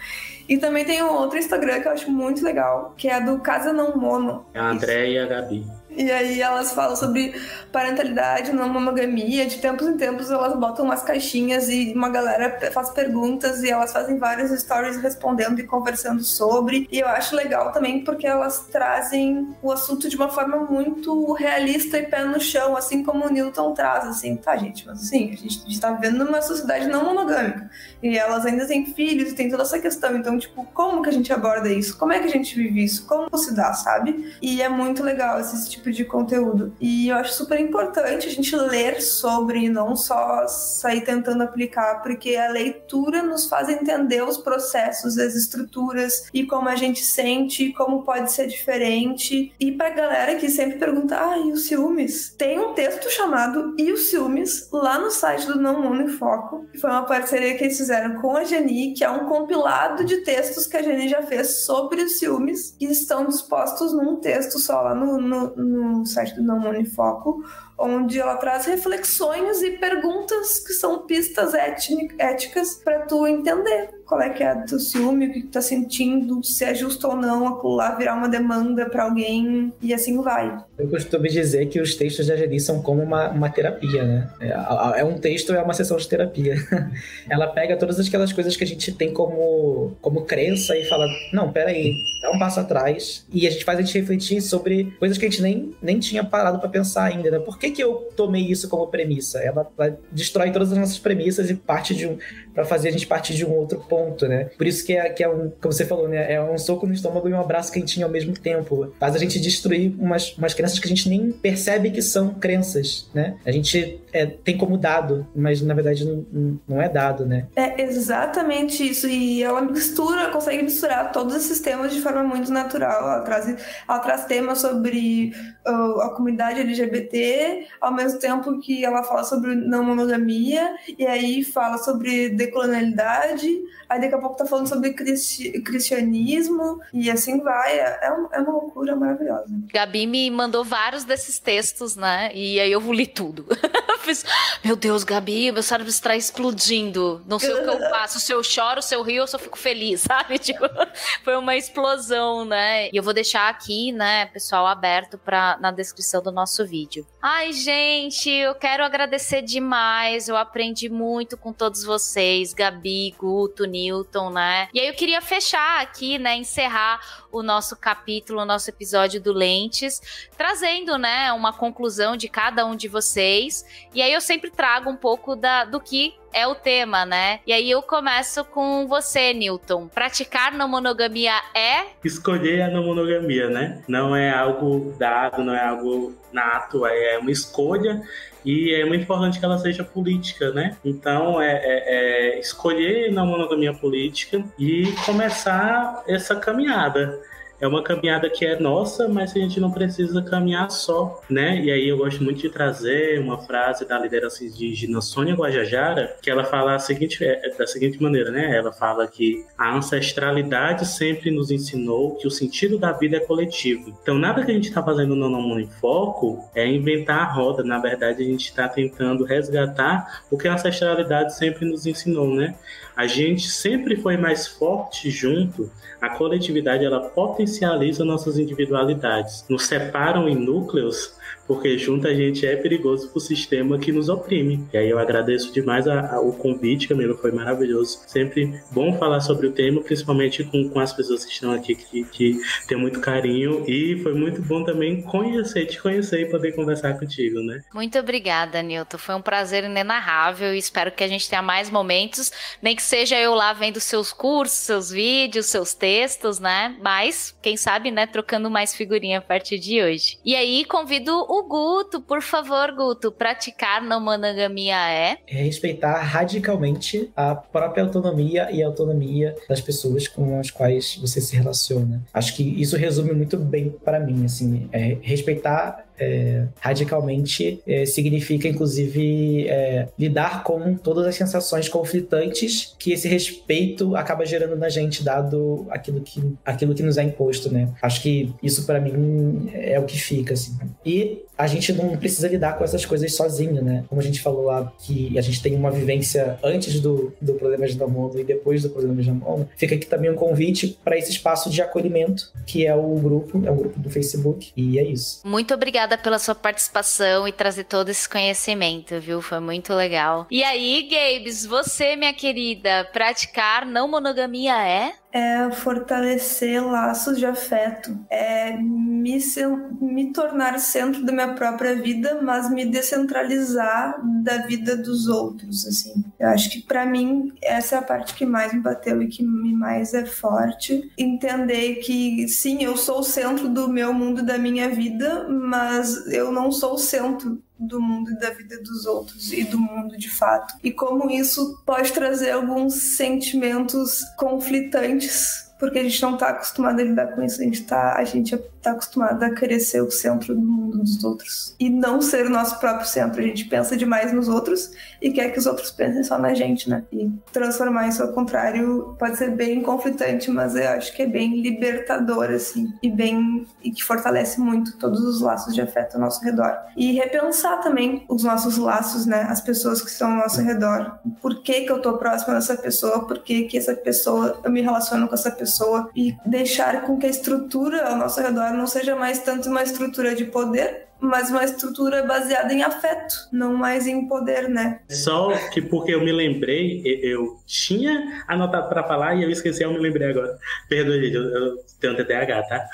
E também tem um outro Instagram que eu acho muito legal, que é do Casa Não Mono. É a André e Gabi. E aí elas falam sobre parentalidade, não monogamia. De tempos em tempos elas botam umas caixinhas e uma galera faz perguntas e elas fazem vários stories respondendo e conversando sobre. E eu acho legal também porque elas trazem o assunto de uma forma muito realista e pé no chão, assim como o Newton traz, assim, tá, gente? Mas assim, a gente, a gente tá vivendo numa sociedade não monogâmica. E elas ainda têm filhos e tem toda essa questão. Então, tipo, como que a gente aborda isso? Como é que a gente vive isso? Como se dá, sabe? E é muito legal esse tipo de conteúdo. E eu acho super importante a gente ler sobre e não só sair tentando aplicar, porque a leitura nos faz entender os processos, as estruturas e como a gente sente, como pode ser diferente. E pra galera que sempre pergunta, ah, e os ciúmes? Tem um texto chamado E os ciúmes lá no site do Não Mundo em Foco, que foi uma parceria que eles fizeram com a Geni, que é um compilado de textos que a Geni já fez sobre os ciúmes, que estão dispostos num texto só lá no, no, no site do Não Foco, onde ela traz reflexões e perguntas que são pistas éticas para tu entender qual é que é teu ciúme, o que tu tá sentindo, se é justo ou não lá virar uma demanda para alguém e assim vai. Eu costumo dizer que os textos da Geni são como uma, uma terapia, né? É, é um texto, é uma sessão de terapia. Ela pega todas aquelas coisas que a gente tem como, como crença e fala, não, peraí, dá um passo atrás e a gente faz a gente refletir sobre coisas que a gente nem, nem tinha parado para pensar ainda, né? Por que, que eu tomei isso como premissa? Ela, ela destrói todas as nossas premissas e parte de um para fazer a gente partir de um outro ponto, né? Por isso que é, que é um, como você falou, né? É um soco no estômago e um abraço quentinho ao mesmo tempo. Faz a gente destruir umas, umas crenças que a gente nem percebe que são crenças, né? A gente é, tem como dado, mas na verdade não, não é dado, né? É exatamente isso. E ela mistura, consegue misturar todos esses temas de forma muito natural. Ela traz, ela traz temas sobre uh, a comunidade LGBT, ao mesmo tempo que ela fala sobre não monogamia, e aí fala sobre decolonialidade, aí daqui a pouco tá falando sobre cristi cristianismo, e assim vai. É, é, é uma loucura maravilhosa. Gabi me mandou vários desses textos, né? E aí eu li tudo. Fiz, meu Deus, Gabi, meu cérebro está explodindo. Não sei o que eu faço. Se eu choro, se eu rio, eu só fico feliz, sabe? Tipo, foi uma explosão, né? E eu vou deixar aqui, né, pessoal, aberto pra, na descrição do nosso vídeo. Ai, gente, eu quero agradecer demais. Eu aprendi muito com todos vocês, Gabi, Guto, Newton, né? E aí eu queria fechar aqui, né, encerrar o nosso capítulo, o nosso episódio do Lentes, trazendo, né, uma conclusão de cada um de vocês. E aí eu sempre trago um pouco da, do que é o tema, né? E aí eu começo com você, Newton. Praticar não monogamia é? Escolher a não monogamia, né? Não é algo dado, não é algo nato, é uma escolha e é muito importante que ela seja política, né? Então, é, é, é escolher na monogamia política e começar essa caminhada é uma caminhada que é nossa, mas a gente não precisa caminhar só, né? E aí eu gosto muito de trazer uma frase da liderança indígena Sônia Guajajara, que ela fala a seguinte, é, da seguinte maneira, né? Ela fala que a ancestralidade sempre nos ensinou que o sentido da vida é coletivo. Então, nada que a gente está fazendo no Nono em Foco é inventar a roda. Na verdade, a gente está tentando resgatar o que a ancestralidade sempre nos ensinou, né? A gente sempre foi mais forte junto a coletividade ela potencializa nossas individualidades, nos separam em núcleos porque junto a gente é perigoso pro sistema que nos oprime. E aí eu agradeço demais a, a, o convite, Camilo, foi maravilhoso. Sempre bom falar sobre o tema, principalmente com, com as pessoas que estão aqui, que, que tem muito carinho. E foi muito bom também conhecer, te conhecer e poder conversar contigo, né? Muito obrigada, Nilton. Foi um prazer inenarrável e espero que a gente tenha mais momentos, nem que seja eu lá vendo seus cursos, seus vídeos, seus textos, né? Mas, quem sabe, né, trocando mais figurinha a partir de hoje. E aí, convido o Guto, por favor, Guto, praticar não monogamia é? É respeitar radicalmente a própria autonomia e a autonomia das pessoas com as quais você se relaciona. Acho que isso resume muito bem para mim, assim, é respeitar é, radicalmente é, significa, inclusive, é, lidar com todas as sensações conflitantes que esse respeito acaba gerando na gente, dado aquilo que, aquilo que nos é imposto, né? Acho que isso, para mim, é o que fica, assim. E a gente não precisa lidar com essas coisas sozinho, né? Como a gente falou lá, que a gente tem uma vivência antes do, do problema de Damondo e depois do problema de Damondo, fica aqui também um convite para esse espaço de acolhimento, que é o grupo, é o grupo do Facebook, e é isso. Muito obrigada pela sua participação e trazer todo esse conhecimento, viu? Foi muito legal. E aí, Gabes, você, minha querida, praticar não monogamia é? É fortalecer laços de afeto, é me, me tornar centro da minha própria vida, mas me descentralizar da vida dos outros, assim. Eu acho que para mim essa é a parte que mais me bateu e que me mais é forte, entender que sim, eu sou o centro do meu mundo da minha vida, mas eu não sou o centro do mundo e da vida dos outros e do mundo de fato. E como isso pode trazer alguns sentimentos conflitantes, porque a gente não está acostumado a lidar com isso, a gente está a gente está acostumado a querer ser o centro do mundo dos outros e não ser o nosso próprio centro. A gente pensa demais nos outros e quer que os outros pensem só na gente, né? E transformar isso ao contrário pode ser bem conflitante, mas eu acho que é bem libertador, assim, e bem e que fortalece muito todos os laços de afeto ao nosso redor. E repensar também os nossos laços, né? As pessoas que estão ao nosso redor. Por que, que eu tô próxima dessa pessoa? Por que, que essa pessoa, eu me relaciono com essa pessoa? E deixar com que a estrutura ao nosso redor não seja mais tanto uma estrutura de poder, mas uma estrutura baseada em afeto, não mais em poder, né? Só que porque eu me lembrei, eu tinha anotado para falar e eu esqueci, eu me lembrei agora. Perdoe, gente, eu, eu tenho TDAH, tá?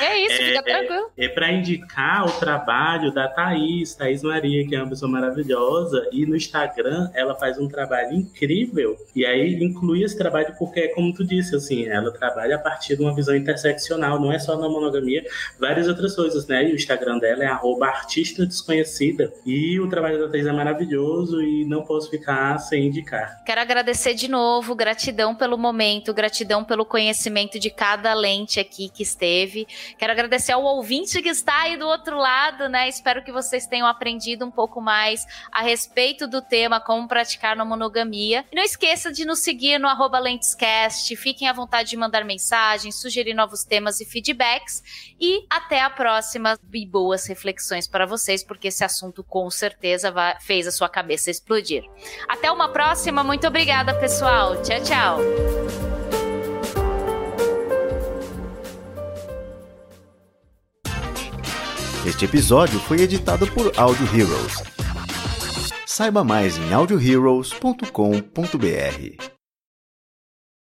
É isso, fica é, tranquilo. É, é para indicar o trabalho da Thaís, Thaís Maria, que é uma pessoa maravilhosa, e no Instagram ela faz um trabalho incrível, e aí inclui esse trabalho porque, como tu disse, assim, ela trabalha a partir de uma visão interseccional, não é só na monogamia, várias outras coisas, né? E o Instagram dela é arroba artista desconhecida. E o trabalho da Thais é maravilhoso e não posso ficar sem indicar. Quero agradecer de novo, gratidão pelo momento, gratidão pelo conhecimento de cada lente aqui que esteve. Quero agradecer ao ouvinte que está aí do outro lado, né? Espero que vocês tenham aprendido um pouco mais a respeito do tema como praticar na monogamia. E não esqueça de nos seguir no arroba lentescast. Fiquem à vontade de mandar mensagens, sugerir novos temas e feedbacks. E até a próxima e boas reflexões para vocês, porque esse assunto com certeza vai, fez a sua cabeça explodir. Até uma próxima, muito obrigada, pessoal. Tchau, tchau. Este episódio foi editado por Audio Heroes. Saiba mais em audioheroes.com.br.